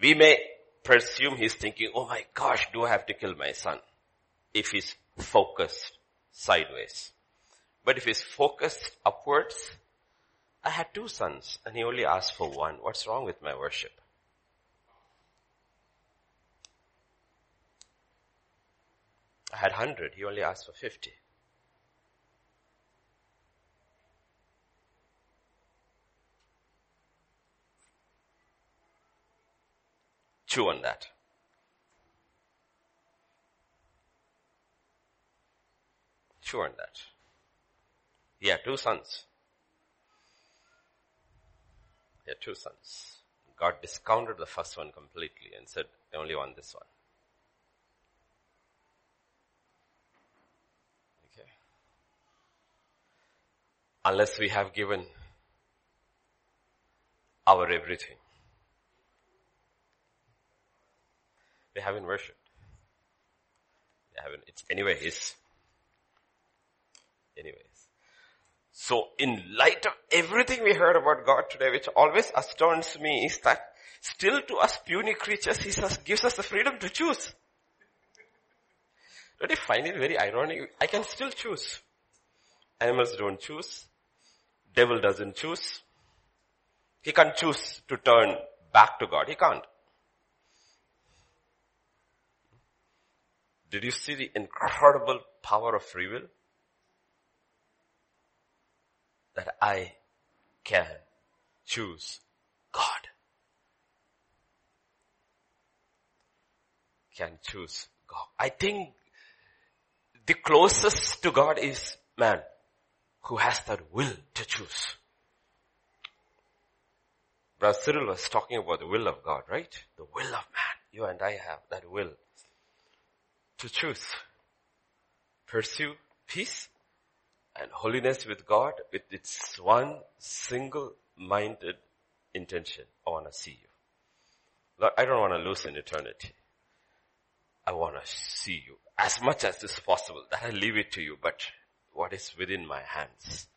We may presume he's thinking, oh my gosh, do I have to kill my son? If he's focused sideways. But if he's focused upwards, I had two sons and he only asked for one. What's wrong with my worship? I had hundred, he only asked for fifty. Chew on that. Chew on that. Had two sons. He had two sons. God discounted the first one completely and said, I only want this one. Okay. Unless we have given our everything. They haven't worshipped. They haven't, it's anyway, it's, anyways. So in light of everything we heard about God today, which always astounds me is that still to us puny creatures, He says gives us the freedom to choose. Don't you find it very ironic? I can still choose. Animals don't choose. Devil doesn't choose. He can't choose to turn back to God. He can't. Did you see the incredible power of free will? That I can choose God. Can choose God. I think the closest to God is man who has that will to choose. Brother Cyril was talking about the will of God, right? The will of man. You and I have that will to choose. Pursue peace and holiness with God with its one single minded intention. I want to see you. Lord, I don't want to lose in eternity. I want to see you as much as is possible. That I leave it to you, but what is within my hands.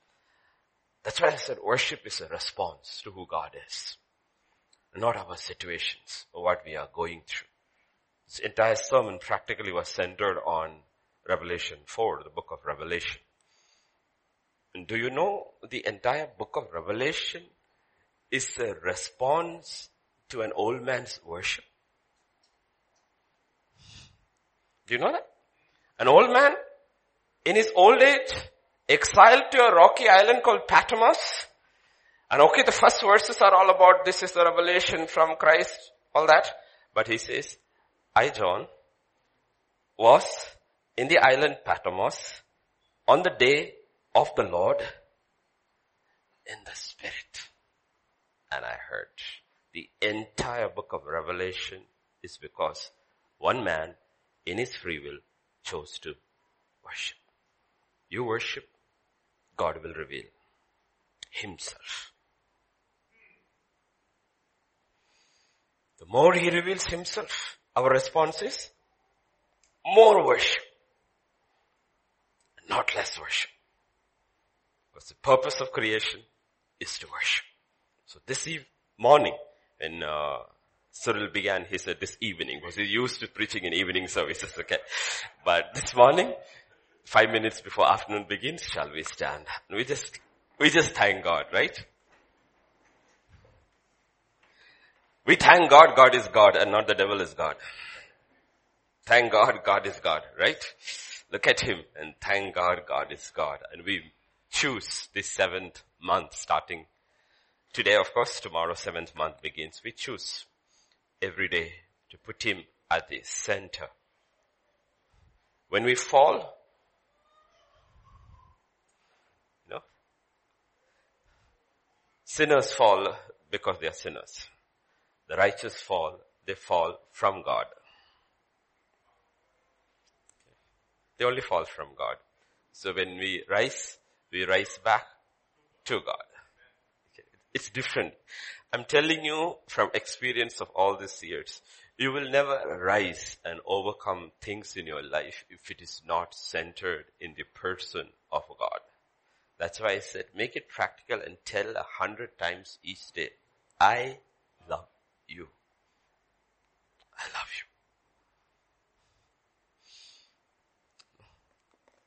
That's why I said worship is a response to who God is. Not our situations or what we are going through. This entire sermon practically was centered on Revelation 4, the book of Revelation. And do you know the entire book of Revelation is a response to an old man's worship? Do you know that? An old man in his old age, exiled to a rocky island called Patmos. And okay, the first verses are all about this is the revelation from Christ, all that. But he says, I, John, was in the island Patmos on the day of the Lord in the Spirit. And I heard the entire book of Revelation is because one man in his free will chose to worship. You worship, God will reveal himself. The more he reveals himself, our response is more worship, not less worship. Because the purpose of creation is to worship. So this eve- morning, when uh, Cyril began, he said this evening, because he's used to preaching in evening services, okay. But this morning, five minutes before afternoon begins, shall we stand? And we just, we just thank God, right? We thank God, God is God and not the devil is God. Thank God, God is God, right? Look at Him and thank God, God is God. And we choose this seventh month starting today, of course, tomorrow seventh month begins. We choose every day to put Him at the center. When we fall, know, sinners fall because they are sinners. The righteous fall, they fall from God. They only fall from God. So when we rise, we rise back to God. It's different. I'm telling you from experience of all these years, you will never rise and overcome things in your life if it is not centered in the person of God. That's why I said make it practical and tell a hundred times each day, I love you. I love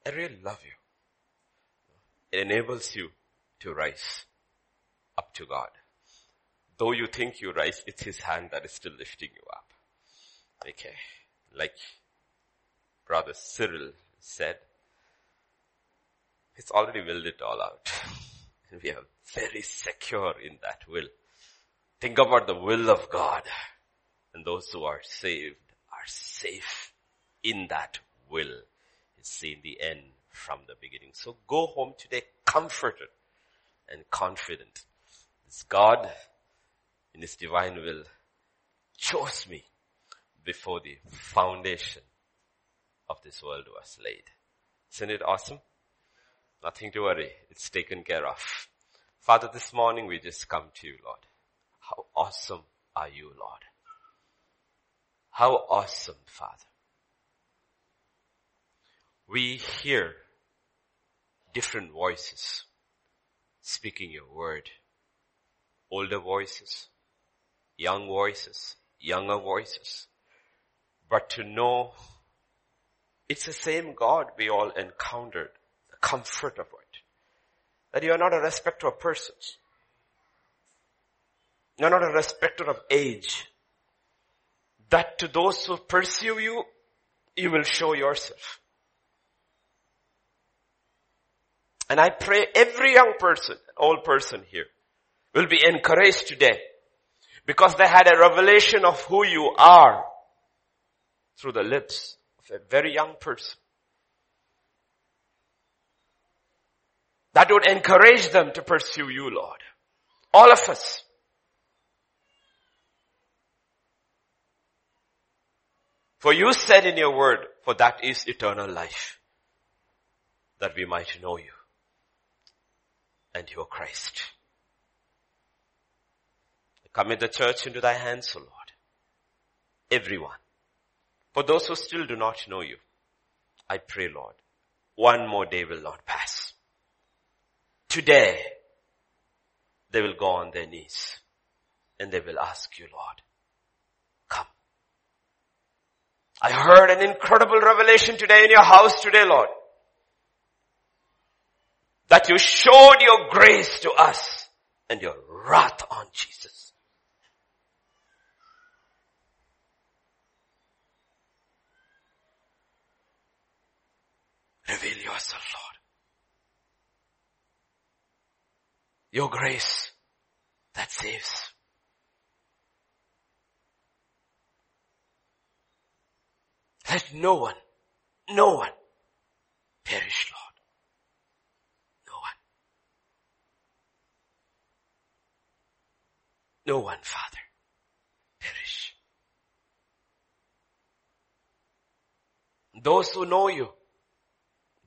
you. I really love you. It enables you to rise up to God. Though you think you rise, it's His hand that is still lifting you up. Okay. Like Brother Cyril said, He's already willed it all out. and we are very secure in that will. Think about the will of God. And those who are saved are safe in that will It's in the end from the beginning. So go home today comforted and confident. This God in His divine will chose me before the foundation of this world was laid. Isn't it awesome? Nothing to worry. It's taken care of. Father, this morning we just come to you, Lord. How awesome are you, Lord? How awesome, Father we hear different voices speaking your word. Older voices, young voices, younger voices. But to know it's the same God we all encountered, the comfort of it. That you are not a respecter of persons. You're not a respecter of age. That to those who pursue you, you will show yourself. And I pray every young person, old person here, will be encouraged today because they had a revelation of who you are through the lips of a very young person. That would encourage them to pursue you, Lord. All of us. For you said in your word, for that is eternal life, that we might know you and your Christ. Commit the church into thy hands, O Lord. Everyone. For those who still do not know you, I pray, Lord, one more day will not pass. Today, they will go on their knees and they will ask you, Lord, come. I heard an incredible revelation today in your house today, Lord that you showed your grace to us and your wrath on Jesus. Reveal yourself, Lord. Your grace that saves. Let no one, no one perish, Lord. No one, Father, perish. Those who know you,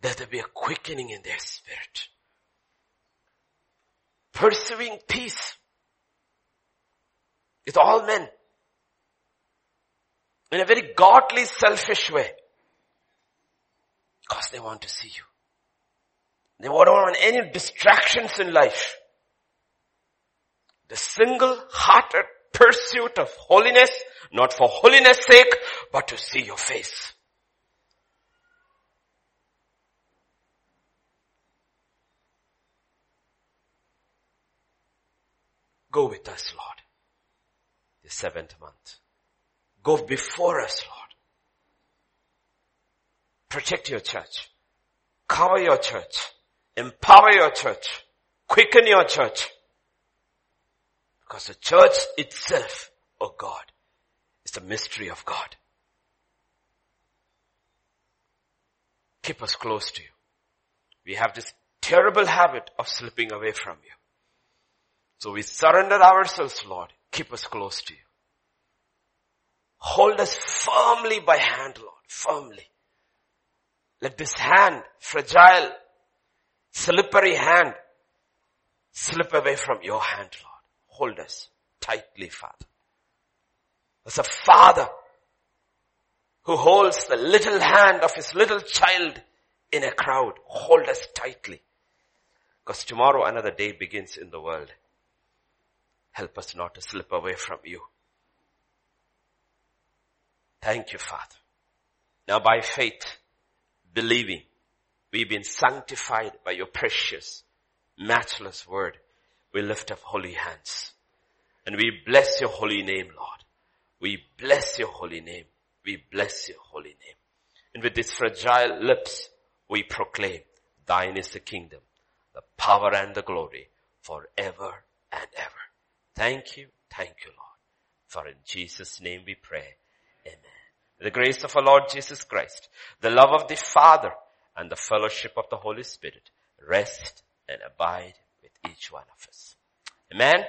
let there be a quickening in their spirit. Pursuing peace with all men in a very godly, selfish way. Because they want to see you. They don't want any distractions in life. The single-hearted pursuit of holiness, not for holiness sake, but to see your face. Go with us, Lord. the seventh month. Go before us, Lord. Protect your church. Cover your church. Empower your church. Quicken your church. Because the church itself, oh God, is the mystery of God. Keep us close to you. We have this terrible habit of slipping away from you. So we surrender ourselves, Lord. Keep us close to you. Hold us firmly by hand, Lord. Firmly. Let this hand, fragile, slippery hand, slip away from your hand, Lord. Hold us tightly, Father. As a father who holds the little hand of his little child in a crowd, hold us tightly. Because tomorrow another day begins in the world. Help us not to slip away from you. Thank you, Father. Now by faith, believing, we've been sanctified by your precious, matchless word. We lift up holy hands and we bless your holy name, Lord. We bless your holy name. We bless your holy name. And with these fragile lips, we proclaim, thine is the kingdom, the power and the glory forever and ever. Thank you. Thank you, Lord. For in Jesus name we pray. Amen. The grace of our Lord Jesus Christ, the love of the Father, and the fellowship of the Holy Spirit rest and abide each one of us. Amen.